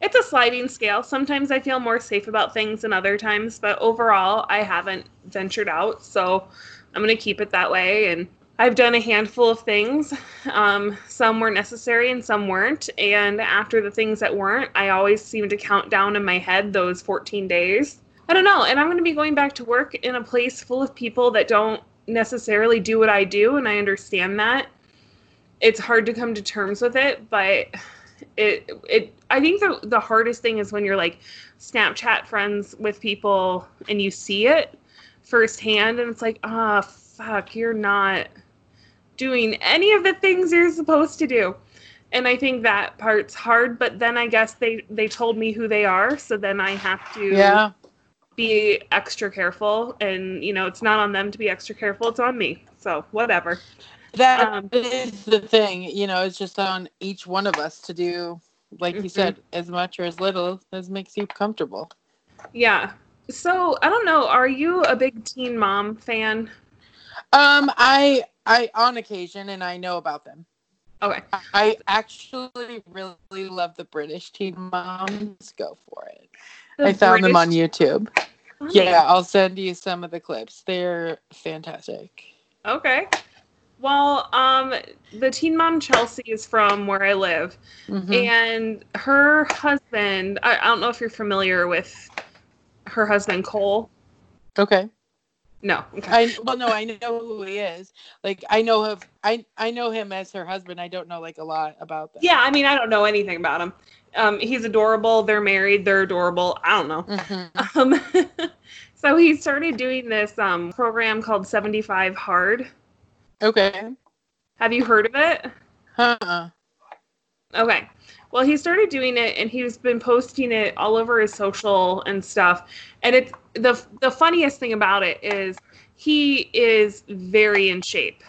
It's a sliding scale. Sometimes I feel more safe about things than other times, but overall, I haven't ventured out, so I'm going to keep it that way. And I've done a handful of things. Um, some were necessary and some weren't. And after the things that weren't, I always seem to count down in my head those 14 days. I don't know. And I'm going to be going back to work in a place full of people that don't necessarily do what I do, and I understand that it's hard to come to terms with it, but it it I think the the hardest thing is when you're like Snapchat friends with people and you see it firsthand and it's like, ah fuck, you're not doing any of the things you're supposed to do. And I think that part's hard, but then I guess they they told me who they are, so then I have to yeah be extra careful and you know it's not on them to be extra careful it's on me so whatever That Um, is the thing, you know, it's just on each one of us to do, like you Mhm. said, as much or as little as makes you comfortable. yeah so i don't know are you a big teen mom fan Um, I, I on occasion, and I know about them. okay I actually really love the British Teen Moms. Go for it. I The found them on YouTube. Funny. Yeah, I'll send you some of the clips. They're fantastic. okay well um the teen mom chelsea is from where i live Mhm. and her husband I, I don't know if you're familiar with her husband cole Okay. No. I well no, I know who he is. Like I know of I I know him as her husband. I don't know like a lot about them. yeah i mean i don't know anything about him um he's adorable they're married they're adorable i don't know Mhm. um so he started doing this um program called 75 hard Okay. have you heard of it Huh. Okay. Well, he started doing it and he's been posting it all over his social and stuff. And it's the the funniest thing about it is he is very in shape.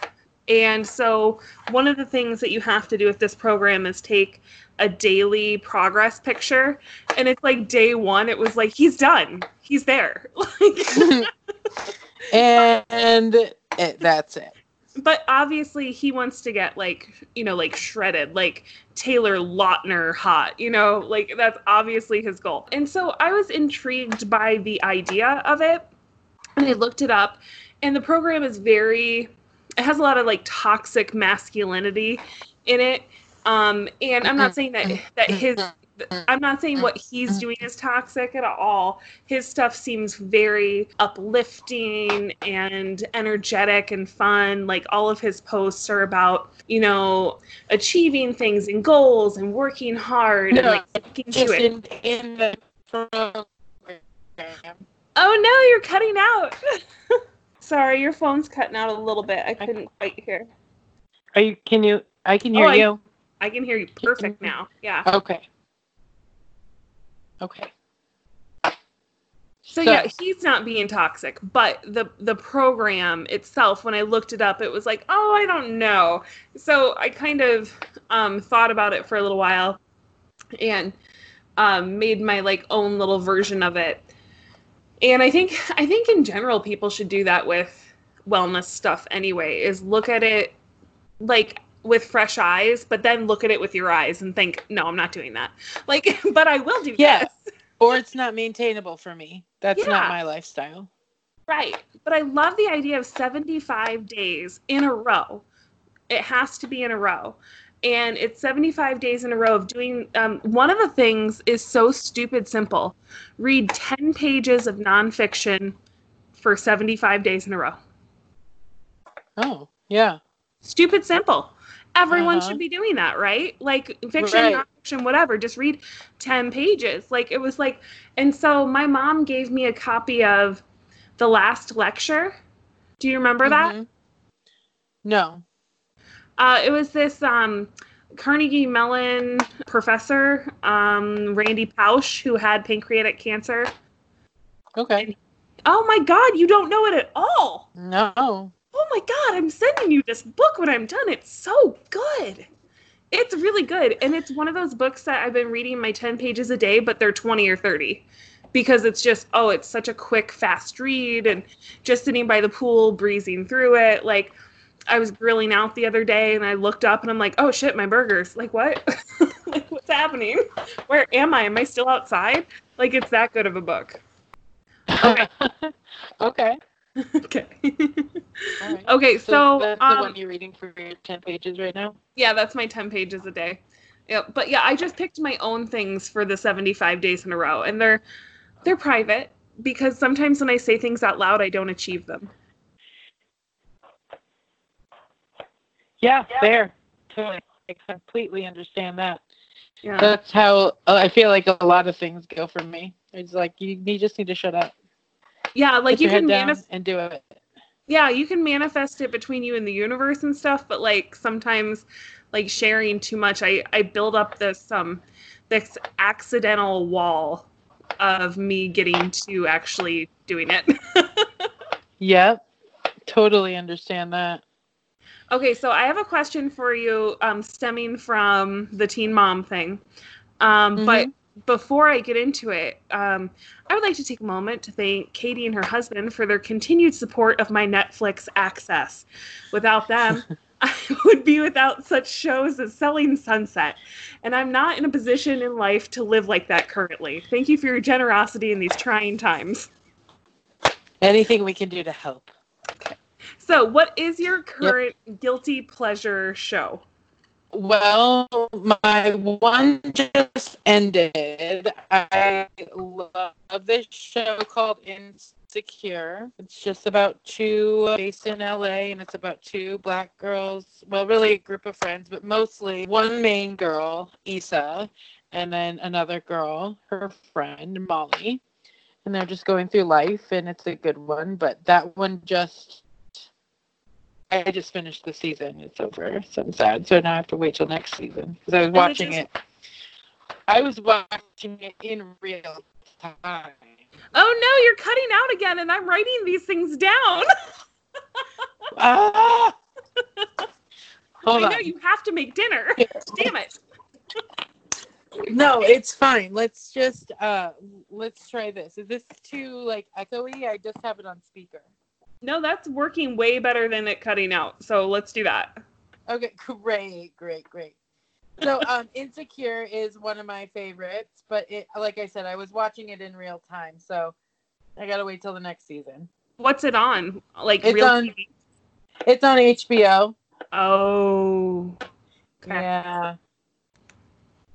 And so one of the things that you have to do with this program is take a daily progress picture and it's like day 1 it was like he's done. He's there. Like and it, that's it. But obviously he wants to get like you know like shredded like taylor lautner hot you know? Like that's obviously his goal. And so i was intrigued by the idea of it and i looked it up and the program is very it has a lot of like toxic masculinity in it. Um and i'm not saying that that his I'm not saying what he's mm-hmm. doing is toxic at all. His stuff seems very uplifting and energetic and fun. Like all of his posts are about, you know, achieving things and goals and working hard and No, like sticking to it. in, in the program. Oh no, you're cutting out. Sorry, your phone's cutting out a little bit. I couldn't quite hear. Are you? Can you? I can Oh, hear I- you. I can hear you perfect mm-hmm. now. Yeah. Okay. Okay. So, So- yeah, he's not being toxic, but the the program itself, when I looked it up, it was like, oh, I don't know. So I kind of um, thought about it for a little while, and um, made my like own little version of it. And I think I think in general, people should do that with wellness stuff anyway. Is look at it like with fresh eyes, but then look at it with your eyes and think, no, I'm not doing that. Like, but I will do yes. this. Or it's not maintainable for me. That's Yeah. not my lifestyle. Right. But I love the idea of 75 days in a row. It has to be in a row. And it's 75 days in a row of doing um, one of the things is so stupid simple. Read 10 pages of nonfiction for 75 days in a row. Oh, yeah. Stupid simple. Everyone Uh-huh. should be doing that, right? Like fiction, Right. nonfiction, whatever. Just read 10 pages. Like it was like, and so my mom gave me a copy of The Last Lecture. Do you remember that? Mhm. No. Uh, it was this um, Carnegie Mellon professor, um, Randy Pausch, who had pancreatic cancer. Okay. Oh my God, you don't know it at all. No. Oh my God, I'm sending you this book when I'm done. It's so good. It's really good. And it's one of those books that I've been reading my 10 pages a day, but they're 20 or 30 because it's just, oh, it's such a quick, fast read and just sitting by the pool, breezing through it. Like, I was grilling out the other day and I looked up and I'm like, oh shit, my burgers. Like, what? like, what's happening? Where am I? Am I still outside? Like, it's that good of a book. Okay. okay. okay. All right. okay, so, that's the um, one you're reading for your 10 pages right now? Yeah, that's my 10 pages a day. Yeah, but yeah, I just picked my own things for the 75 days in a row and they're they're private because sometimes when I say things out loud, I don't achieve them. Yeah, fair. Totally. I completely understand that. Yeah. That's how uh, I feel like a lot of things go for me. It's like you, you just need to shut up. Yeah, like Put you can down manif- and do it. yeah, you can manifest it between you and the universe and stuff, but like sometimes like sharing too much, I I build up this um this accidental wall of me getting to actually doing it. Yep. Totally understand that. okay, so I have a question for you, um, stemming from the teen mom thing. Um, But before I get into it, um, I would like to take a moment to thank Katie and her husband for their continued support of my Netflix access. Without them, I would be without such shows as Selling Sunset. And I'm not in a position in life to live like that currently. Thank you for your generosity in these trying times. Anything we can do to help. So, what is your current guilty pleasure show? Well, my one just ended. I love this show called Insecure. It's just about two based in LA, and it's about two black girls. Well, really a group of friends, but mostly one main girl, Issa, and then another girl, her friend Molly. And they're just going through life, and it's a good one. But that one just I just finished the season. It's over. So I'm sad. So now I have to wait till next season because I was it watching just- it. I was watching it in real time. Oh no, you're cutting out again, and I'm writing these things down. Ah! Hold I know you have to make dinner. Damn it. No, it's fine. Let's just uh let's try this. Is this too like echoey? I just have it on speaker. No, that's working way better than it cutting out. So let's do that. Okay, great, great, great. So, um, Insecure is one of my favorites, but it, like I said, I was watching it in real time, so I gotta wait till the next season. What's it on? Like It's real on- TV? It's on HBO. Oh. Okay. Yeah.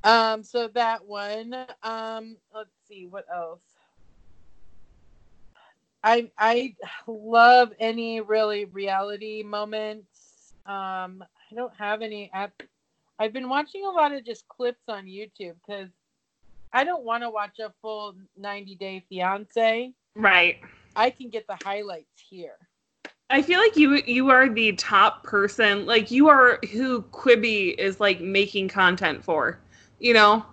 Um, so that one. Um, let's see what else. I I love any really reality moments. Um, I don't have any app. I've been watching a lot of just clips on YouTube because I don't want to watch a full 90 Day Fiance. Right. I can get the highlights here. I feel like you you are the top person. Like you are who Quibi is like making content for. You know?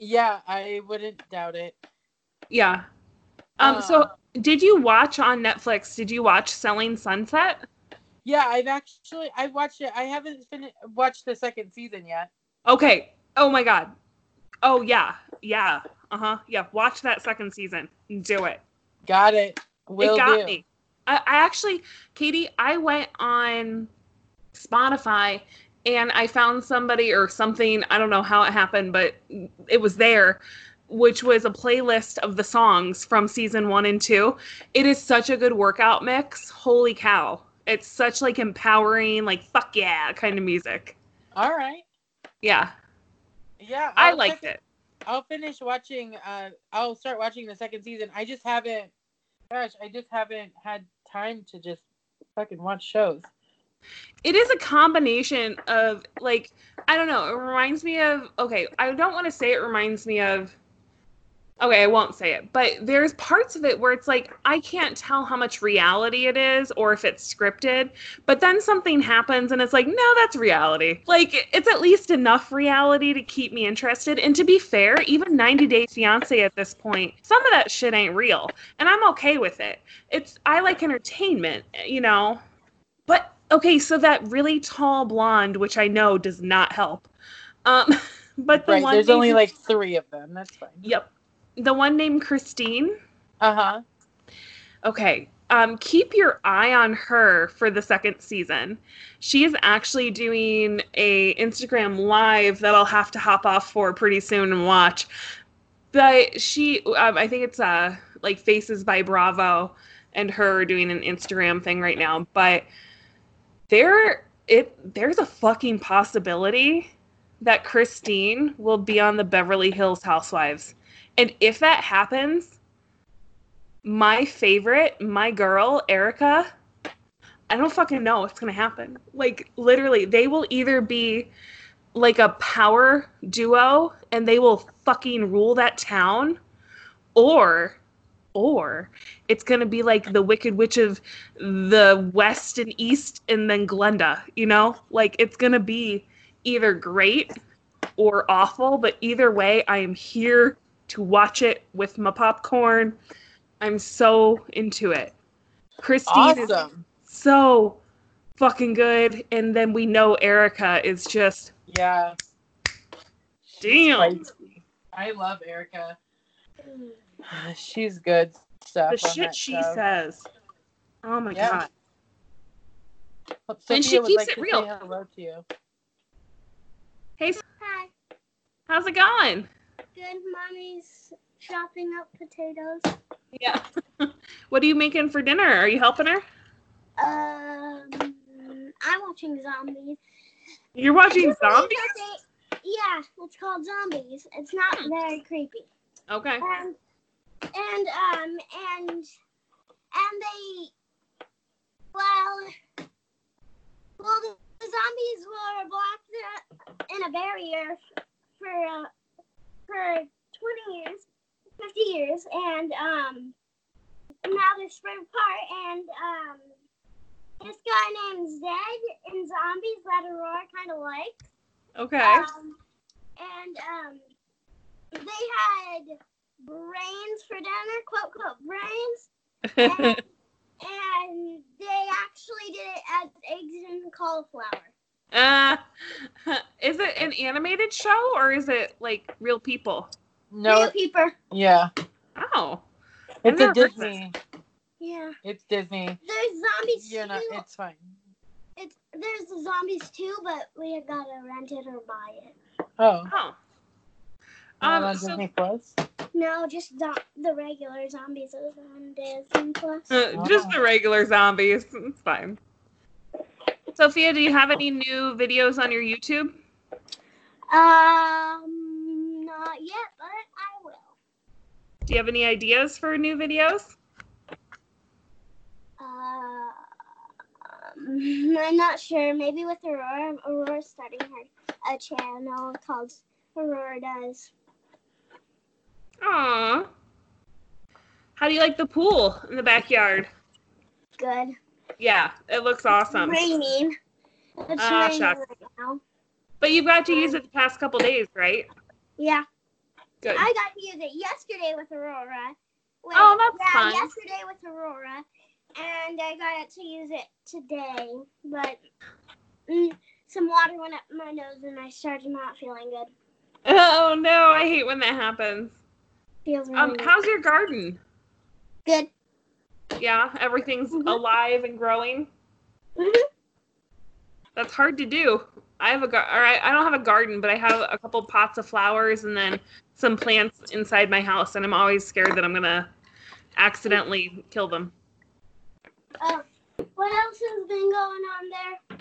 Yeah, I wouldn't doubt it. Yeah. Um Uh, so did you watch on Netflix? Did you watch Selling Sunset? Yeah, I've actually I watched it. I haven't finished watched the second season yet. Okay. Oh my god. Oh yeah. Yeah. Uh-huh. Yeah. Watch that second season. Do it. Got it. Will it got do. me. I, I actually, Katie, I went on Spotify and I found somebody or something. I don't know how it happened, but it was there, which was a playlist of the songs from season one and two. It is such a good workout mix. Holy cow. It's such like empowering, like fuck yeah kind of music. All right. Yeah. Yeah, I I'll liked check it. I'll finish watching. Uh, I'll start watching the second season. I just haven't. Gosh, I just haven't had time to just fucking watch shows. it is a combination of like I don't know. It reminds me of okay. I don't want to say it reminds me of. Okay, I won't say it, but there's parts of it where it's like I can't tell how much reality it is or if it's scripted. But then something happens and it's like, no, that's reality. Like it's at least enough reality to keep me interested. And to be fair, even 90 Day Fiance at this point, some of that shit ain't real, and I'm okay with it. It's I like entertainment, you know. But okay, so that really tall blonde, which I know does not help. Um, but the right. one There's only like three of them. That's fine. yep, the one named Christine. Uh huh. Okay, um, keep your eye on her for the second season. She is actually doing a Instagram live that I'll have to hop off for pretty soon and watch. But she, um, I think it's uh like Faces by Bravo, and her doing an Instagram thing right now. But there, it there's a fucking possibility that Christine will be on the Beverly Hills Housewives, and if that happens, my favorite, my girl, Erika, I don't fucking know what's gonna happen. Like literally, they will either be like a power duo and they will fucking rule that town, or or it's gonna be like the Wicked Witch of the West and East and then Glinda, you know? Like it's gonna be either great or awful, but either way, I am here to watch it with my popcorn. I'm so into it. Christine is so fucking good, and then we know Erika is just Yeah. damn. I love Erika. She's good stuff. The shit she show. says. Oh my Yeah. god. Sophia And she keeps like it real. Say hello to you. Hi. How's it going? Good. Mommy's chopping up potatoes. Yeah. what are you making for dinner? Are you helping her? Um, I'm watching zombies. You're watching zombies? they- yeah, it's called zombies. It's not Hmm. very creepy. Okay. And and um and and they well well the, the zombies were blocked in a barrier for uh, for 20 years 50 years and um now they're spread apart and um this guy named Zed in zombies that Aurora kind of likes Okay. um, and um, they had brains for dinner, quote quote brains, and they actually did it as eggs and cauliflower. Uh, is it an animated show or is it like real people? No, Real peeper. yeah, Oh. it's a Disney. Yeah. It's Disney. There's zombies You're not. too. It's fine. It's there's the zombies too, but we gotta rent it or buy it. Oh, Oh. um, Um, on so, Disney Plus. No, just zo- the regular zombies is on Disney Plus. uh, just the regular zombies. It's fine. Sophia, do you have any new videos on your YouTube? Um, not yet, but I will. Do you have any ideas for new videos? Uh, um, I'm not sure. Maybe with Aurora. Aurora's starting her a channel called Aurora Does. Aw. How do you like the pool in the backyard? Good. Yeah, it looks awesome. Raining. It's Ah, raining right now. But you've got to use it the past couple days, right? Yeah, Good. I got to use it yesterday with Aurora. Wait, Oh, that's yeah, fun. yesterday with Aurora, and I got to use it today, but mm, some water went up my nose, and I started not feeling good. Oh no, I hate when that happens. Feels really Um, how's your garden? good. Yeah, everything's Mhm. alive and growing. Mhm. That's hard to do. I have a gar- or I, I don't have a garden, but I have a couple pots of flowers and then some plants inside my house, and I'm always scared that I'm gonna accidentally kill them. Uh, what else has been going on there?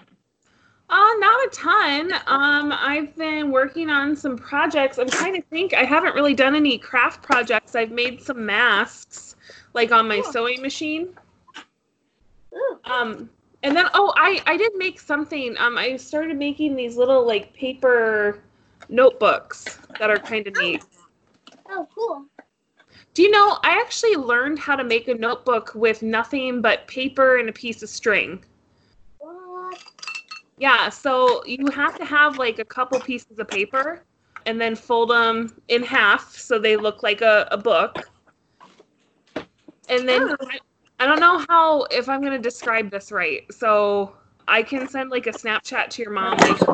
Uh, not a ton. Um, I've been working on some projects. I'm trying to think. I haven't really done any craft projects. I've made some masks, like on my Cool. sewing machine. Ooh. Um, and then oh, I I did make something. Um, I started making these little like paper notebooks that are kind of neat. Oh, cool. Do you know? I actually learned how to make a notebook with nothing but paper and a piece of string. What? Yeah, so you have to have like a couple pieces of paper and then fold them in half so they look like a, a book. And then Oh. I, I don't know how if I'm gonna describe this right. So I can send like a Snapchat to your mom later,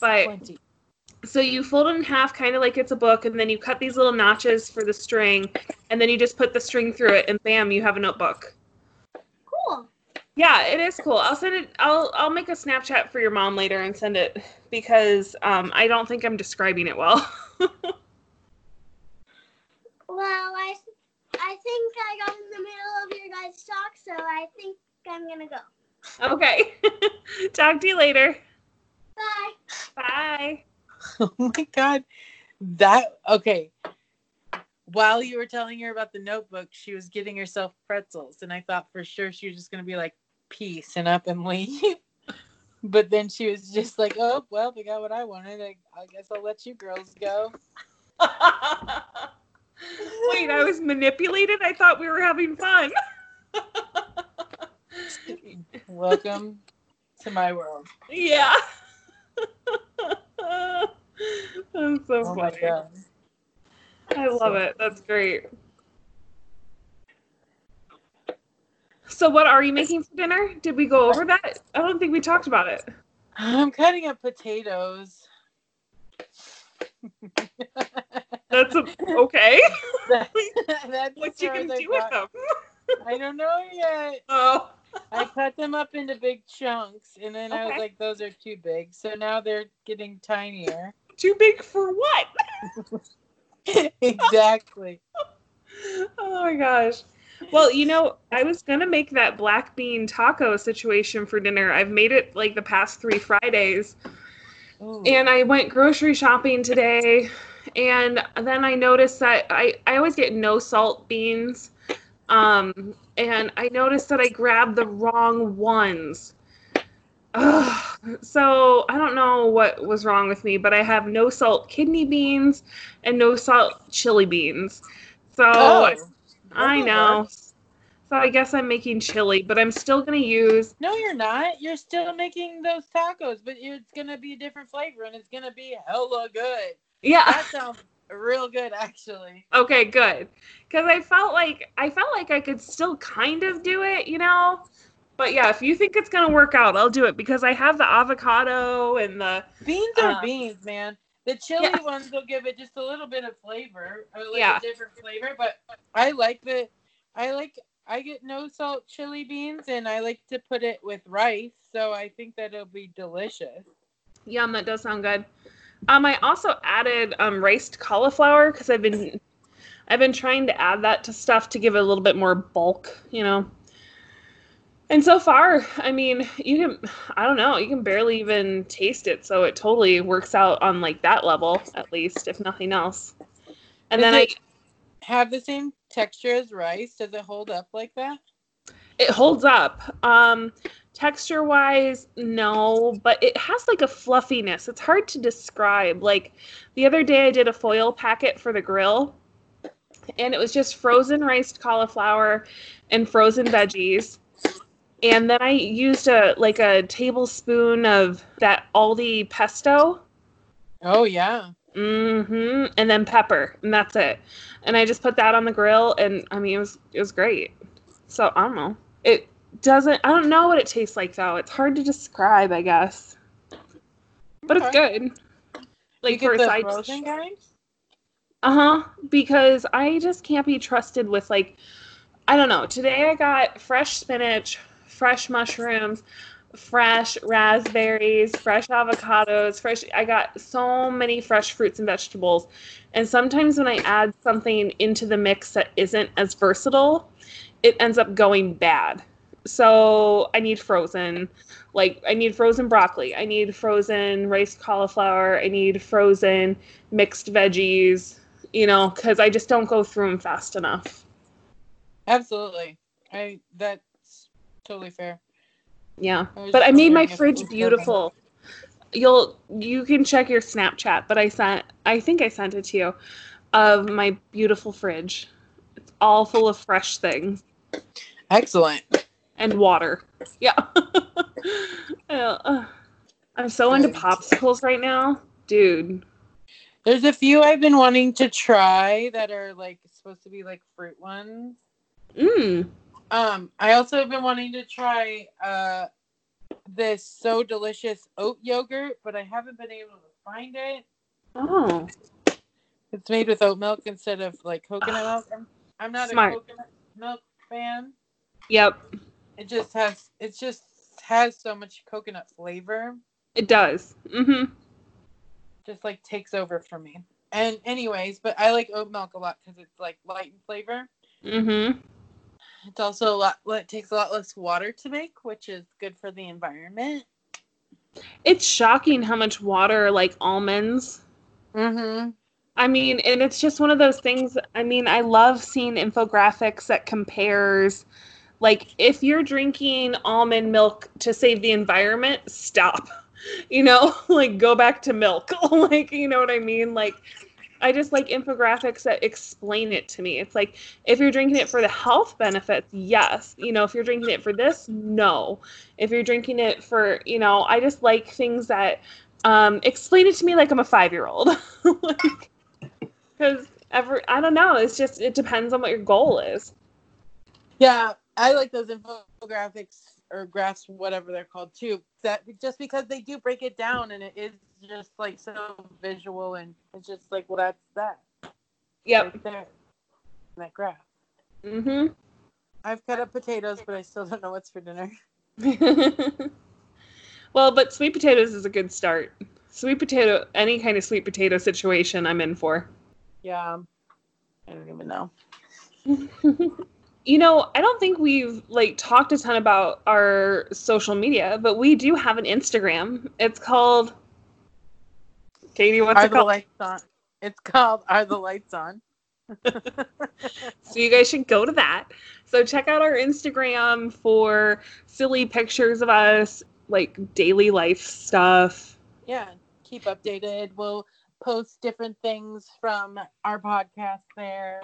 but Plenty. so you fold it in half kind of like it's a book and then you cut these little notches for the string and then you just put the string through it and bam you have a notebook Cool. yeah it is cool i'll send it i'll i'll make a snapchat for your mom later and send it because um i don't think i'm describing it well Well, I, I think I got in the middle of your guys' talk, so I think I'm gonna go. okay talk to you later Bye. bye Oh my god. That okay. While you were telling her about the notebook, she was getting herself pretzels, and I thought for sure she was just gonna be like, "Peace" and up and leave. But then she was just like, "Oh well, they got what I wanted. I, I guess I'll let you girls go." Wait i was manipulated i thought we were having fun Welcome to my world. yeah that's so Oh funny. I love it. That's great. So, what are you making for dinner? Did we go over that? I don't think we talked about it. I'm cutting up potatoes. That's a, okay. That- that's what you can I do with them? I don't know yet. Oh, I cut them up into big chunks, and then I was like, "Those are too big." So now they're getting tinier. too big for what? exactly. Oh my gosh. Well, you know, I was gonna make that black bean taco situation for dinner. I've made it like the past three Fridays. Ooh. and I went grocery shopping today, and then I noticed that I, I always get no salt beans, um, and I noticed that I grabbed the wrong ones. Ugh. So I don't know what was wrong with me, but I have no salt kidney beans and no salt chili beans. So oh, I know. work. So I guess I'm making chili, but I'm still gonna use No, you're not. You're still making those tacos, but it's gonna be a different flavor, and it's gonna be hella good. Yeah. That sounds real good, actually. Okay, good. Because I felt like I felt like I could still kind of do it, you know. But yeah, if you think it's gonna work out, I'll do it because I have the avocado and the Beans are Uh, beans, man. The chili yeah. ones will give it just a little bit of flavor, or like Yeah. a different flavor. But I like the, I like, I get no salt chili beans, and I like to put it with rice, so I think that it'll be delicious. yum. That does sound good. Um, I also added um riced cauliflower because I've been I've been trying to add that to stuff to give it a little bit more bulk, you know. And so far, I mean, you can I don't know, you can barely even taste it, so it totally works out on like that level at least, if nothing else. And Does then I have the same texture as rice? Does it hold up like that? It holds up. Um texture wise, no, but it has like a fluffiness. It's hard to describe. Like the other day I did a foil packet for the grill and it was just frozen riced cauliflower and frozen veggies. And then I used a like a tablespoon of that Aldi pesto. Oh yeah. Mm-hmm. And then pepper, and that's it. And I just put that on the grill, and I mean, it was it was great. So I don't know. It doesn't. I don't know what it tastes like though. It's hard to describe, I guess. But it's good. Like for a side. frozen? Uh huh. Because I just can't be trusted with like, I don't know. Today I got fresh spinach, fresh mushrooms, fresh raspberries, fresh avocados, fresh. I got so many fresh fruits and vegetables. And sometimes when I add something into the mix that isn't as versatile, it ends up going bad. So I need frozen, like I need frozen broccoli, I need frozen rice cauliflower, I need frozen mixed veggies, you know, because I just don't go through them fast enough. Absolutely. I that's totally fair. Yeah, I but I made my wondering if it fridge beautiful. You'll you can check your Snapchat, but I sent I think I sent it to you of my beautiful fridge. It's all full of fresh things Excellent. and water. Yeah. Uh, I'm so into popsicles right now, dude. There's a few I've been wanting to try that are like supposed to be like fruit ones. Mmm. Um, I also have been wanting to try uh this so delicious oat yogurt, but I haven't been able to find it. Oh. It's made with oat milk instead of like coconut milk. I'm, I'm not Smart. a coconut milk fan. Yep. It just has it just has so much coconut flavor. It does. Mm-hmm. Just like takes over for me. And anyways, but I like oat milk a lot because it's like light in flavor. Mm-hmm. It's also a lot. It takes a lot less water to make, which is good for the environment. It's shocking how much water like almonds Mm-hmm. I mean, and it's just one of those things. I mean, I love seeing infographics that compares like if you're drinking almond milk to save the environment, stop. You know, like go back to milk. like, you know what I mean? Like I just like infographics that explain it to me. It's like if you're drinking it for the health benefits, yes. You know, if you're drinking it for this, no. If you're drinking it for, you know, I just like things that um, explain it to me like I'm a five year old. like, because Every I don't know. It's just it depends on what your goal is. Yeah, I like those infographics or graphs, whatever they're called too. That just because they do break it down and it is just like so visual and it's just like, well, that's that Yep. right there, in that graph. Mm-hmm. I've cut up potatoes, but I still don't know what's for dinner. well, but sweet potatoes is a good start. Sweet potato, any kind of sweet potato situation, I'm in for. Yeah, I don't even know. you know, I don't think we've like talked a ton about our social media, but we do have an Instagram. It's called Katie. What's Are it the lights on? It's called Are the Lights On? So you guys should go to that. So check out our Instagram for silly pictures of us, like daily life stuff. Yeah, keep updated. We'll post different things from our podcast there.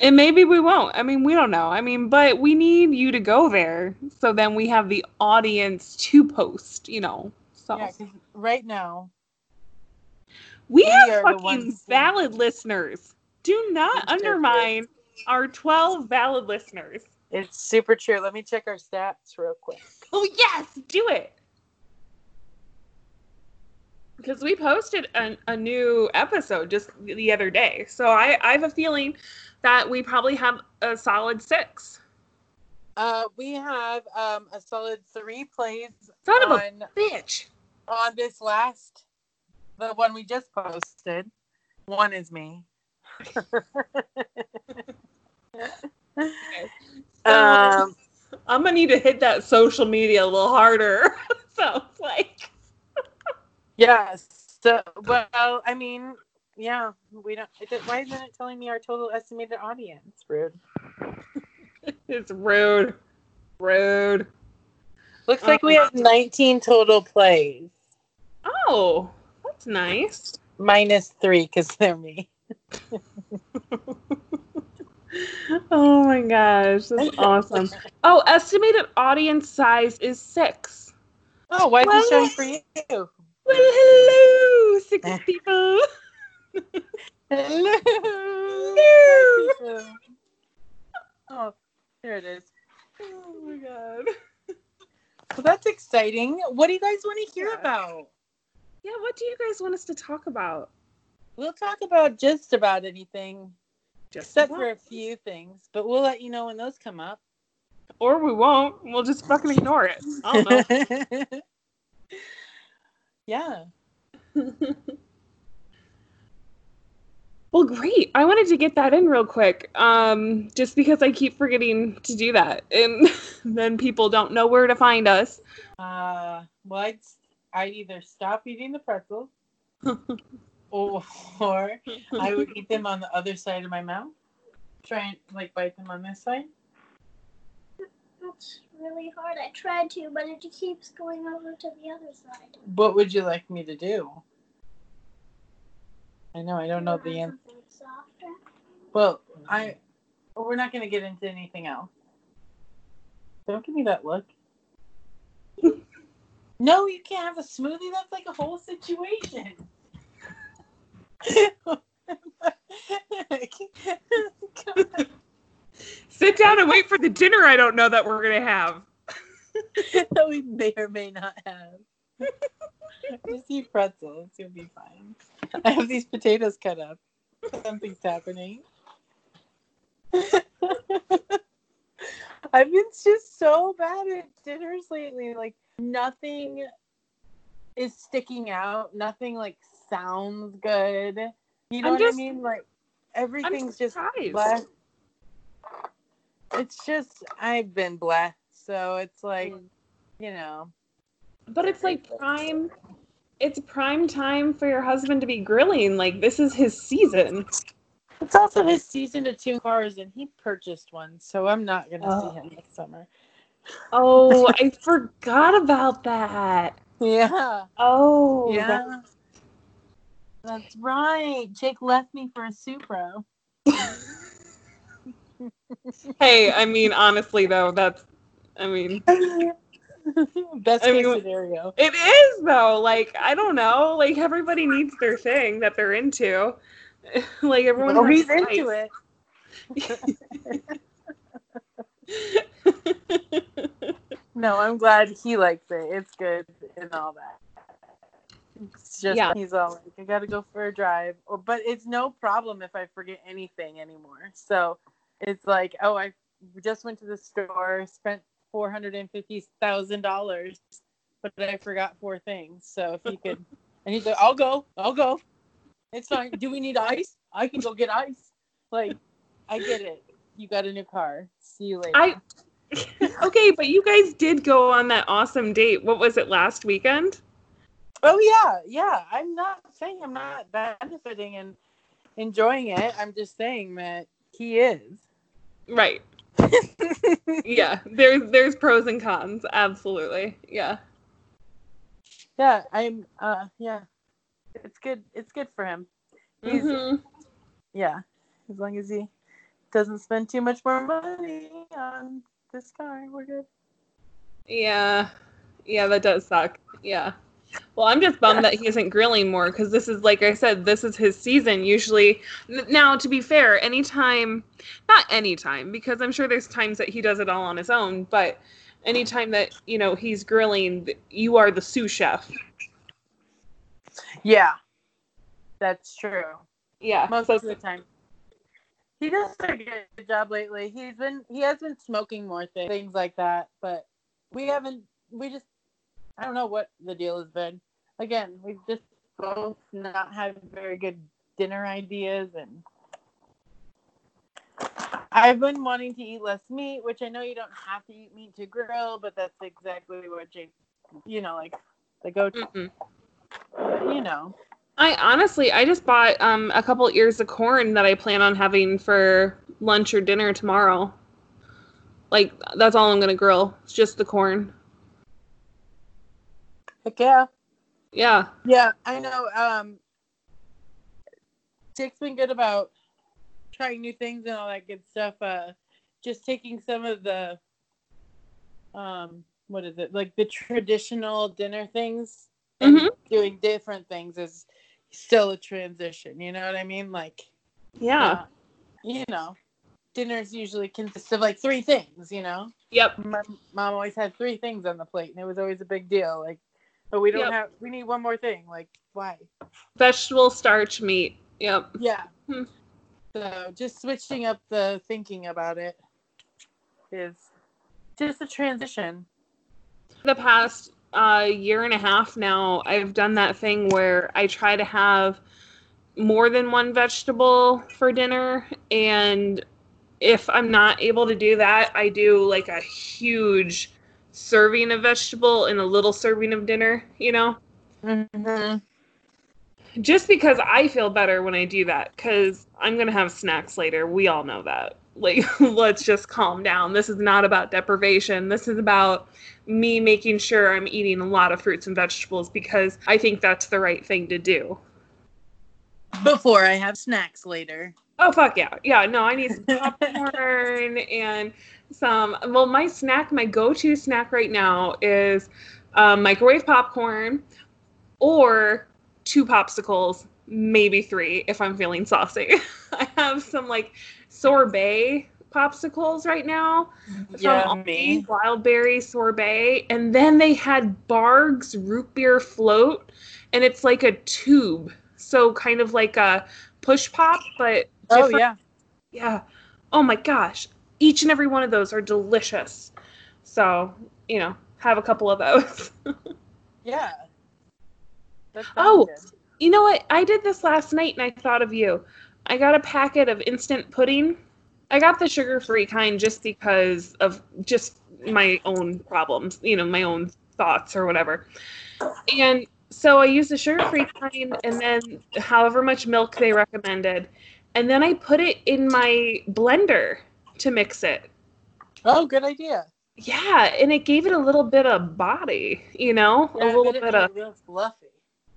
And maybe we won't. I mean, we don't know. I mean, but we need you to go there so then we have the audience to post, you know. So Yeah, right now, we, we have fucking who- valid listeners. Do not undermine our 12 valid listeners. it's super true. Let me check our stats real quick. Oh, yes, do it. Because we posted a, a new episode just the other day. So I, I have a feeling that we probably have a solid six. Uh, we have um, a solid three plays Son of a on bitch. on this last, the one we just posted. One is me. um, I'm gonna need to hit that social media a little harder. Sounds like. Yes. So, well, I mean, yeah, we don't. It, why isn't it telling me our total estimated audience? Rude. It's rude. Rude. Looks like we have um, 19 total plays, Oh, that's nice. minus three because they're me. Oh my gosh, that's awesome. Oh, estimated audience size is six. Oh, why is Well- it showing for you? Well, hello, six ah. people. Hello. Oh, there it is. Oh my god. Well, that's exciting. What do you guys want to hear Yeah. about? Yeah, what do you guys want us to talk about? We'll talk about just about anything, Just except about- for a few things, but we'll let you know when those come up. or we won't. We'll just fucking ignore it. I don't know. yeah. Well, great. I wanted to get that in real quick, um, just because I keep forgetting to do that, and then people don't know where to find us. Uh, well, I'd, I'd either stop eating the pretzels or, or I would eat them on the other side of my mouth. Try and like bite them on this side. Really hard. I tried to, but it just keeps going over to the other side. What would you like me to do? I know I don't know the answer. Well, I well, we're not going to get into anything else. Don't give me that look. no, you can't have a smoothie. That's like a whole situation. Sit down and wait for the dinner I don't know that we're gonna have. that we may or may not have. Just eat pretzels. You'll be fine. I have these potatoes cut up. Something's happening. I've been just so bad at dinners lately. Like nothing is sticking out. Nothing like sounds good. You know I'm what just- I mean? Like everything's just surprised. It's just I've been blessed. So it's like, mm. you know. But it's like prime. It's prime time for your husband to be grilling. Like this is his season. It's also his season to tune cars, and he purchased one, so I'm not gonna Oh. see him oh. next summer. Oh, I forgot about that. Yeah, Oh, yeah, that's right. Jake left me for a Supra. Hey, I mean, honestly though, that's. I mean, Best I case mean, scenario. it is though. Like I don't know. Like everybody needs their thing that they're into. like everyone. He's into it. No, I'm glad he likes it. It's good and all that. It's just Yeah. he's all like, I gotta go for a drive. Or but it's no problem if I forget anything anymore. So it's like, oh, I just went to the store, spent four hundred and fifty thousand dollars, but I forgot four things. So if you could and he's like, I'll go, I'll go. It's fine. Do we need ice? I can go get ice. Like, I get it. You got a new car. See you later. I okay, but you guys did go on that awesome date. What was it last weekend? Oh yeah, yeah. I'm not saying I'm not benefiting and enjoying it. I'm just saying that he is. Right. Yeah. There's there's pros and cons. Absolutely. Yeah. yeah, I'm. Uh, yeah. It's good. It's good for him. He's Mhm. yeah. As long as he doesn't spend too much more money on this car, we're good. Yeah. Yeah, that does suck. Yeah. Well, I'm just bummed that he isn't grilling more because this is, like I said, this is his season. Usually, now to be fair, anytime, not anytime, because I'm sure there's times that he does it all on his own, but anytime that, you know, he's grilling, you are the sous chef. Yeah, that's true. Yeah. Most so- of the time. He does a good job lately. He's been he has been smoking more things, things like that, but we haven't. We just I don't know what the deal has been. Again, we've just both not had very good dinner ideas, and I've been wanting to eat less meat, which I know you don't have to eat meat to grill, but that's exactly what Jake, you know, like the go-to. Mm-mm. But, you know, I honestly, I just bought um a couple ears of corn that I plan on having for lunch or dinner tomorrow. Like that's all I'm gonna grill. It's just the corn. Heck yeah. Yeah. Yeah, I know. Um, Jake's been good about trying new things and all that good stuff. Uh, just taking some of the, um, what is it like the traditional dinner things and Mhm. doing different things is still a transition. You know what I mean? Like, Yeah. uh, you know, dinners usually consist of like three things. You know, Yep. my mom always had three things on the plate, and it was always a big deal. Like, but we don't Yep. have. We need one more thing. Like, why? Vegetable starch meat. Yep. Yeah. Hmm. So just switching up the thinking about it is just a transition. The past uh, year and a half now, I've done that thing where I try to have more than one vegetable for dinner, and if I'm not able to do that, I do like a huge serving of vegetable and a little serving of dinner. You know. Mm-hmm. just because I feel better when I do that, because I'm gonna have snacks later. We all know that. Like, let's just calm down. This is not about deprivation. This is about me making sure I'm eating a lot of fruits and vegetables because I think that's the right thing to do. Before I have snacks later. Oh fuck yeah, yeah. No, I need some popcorn and some. Well, my snack, my go-to snack right now is um, microwave popcorn, or two popsicles, maybe three if I'm feeling saucy. I have some like sorbet popsicles right now from Yummy. Aldi, wild berry sorbet, and then they had Barq's root beer float, and it's like a tube, so kind of like a push pop, but Oh different- yeah. yeah. Oh my gosh. Each and every one of those are delicious. So, you know, have a couple of those. Yeah. Oh. good. you know what? I did this last night and I thought of you. I got a packet of instant pudding. I got the sugar free kind just because of just my own problems, you know, my own thoughts or whatever. And so I used the sugar free kind and then however much milk they recommended. And then I put it in my blender to mix it. Oh, good idea. Yeah, and it gave it a little bit of body, you know, Yeah, a little it bit of it real fluffy.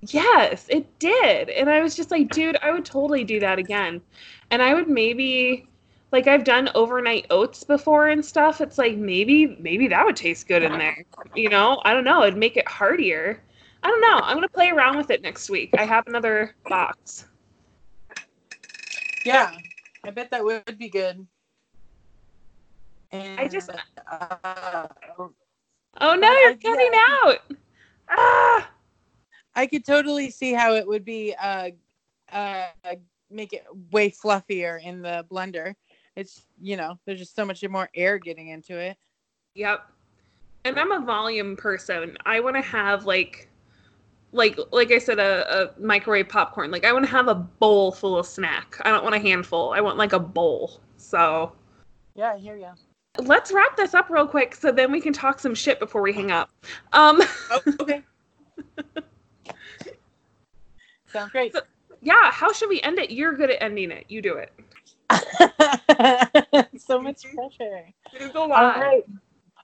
Yes, it did. And I was just like, dude, I would totally do that again. And I would maybe like I've done overnight oats before and stuff. It's like maybe maybe that would taste good in there. You know? I don't know. It'd make it heartier. I don't know. I'm gonna play around with it next week. I have another box. Yeah, I bet that would be good. And, I just- uh, Oh no, you're yeah, cutting I out. Ah. I could totally see how it would be uh uh make it way fluffier in the blender. It's you know, there's just so much more air getting into it. Yep. And I'm a volume person. I want to have like like like I said a, a microwave popcorn. Like I want to have a bowl full of snack. I don't want a handful. I want like a bowl. So, Yeah, I hear you. Let's wrap this up real quick so then we can talk some shit before we hang up. Um Oh, okay. Sounds great. yeah, how should we end it? You're good at ending it. You do it. so much pressure. There's a All lot. right.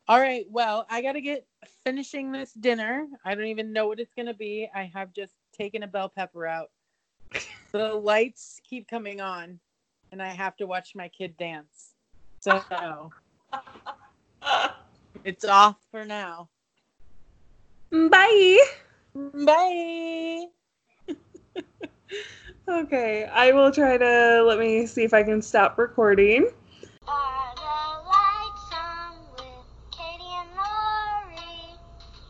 All right. Well, I got to get finishing this dinner. I don't even know what it's going to be. I have just taken a bell pepper out. The lights keep coming on, and I have to watch my kid dance. So it's off for now. Bye. Bye. Okay, I will try to let me see if I can stop recording.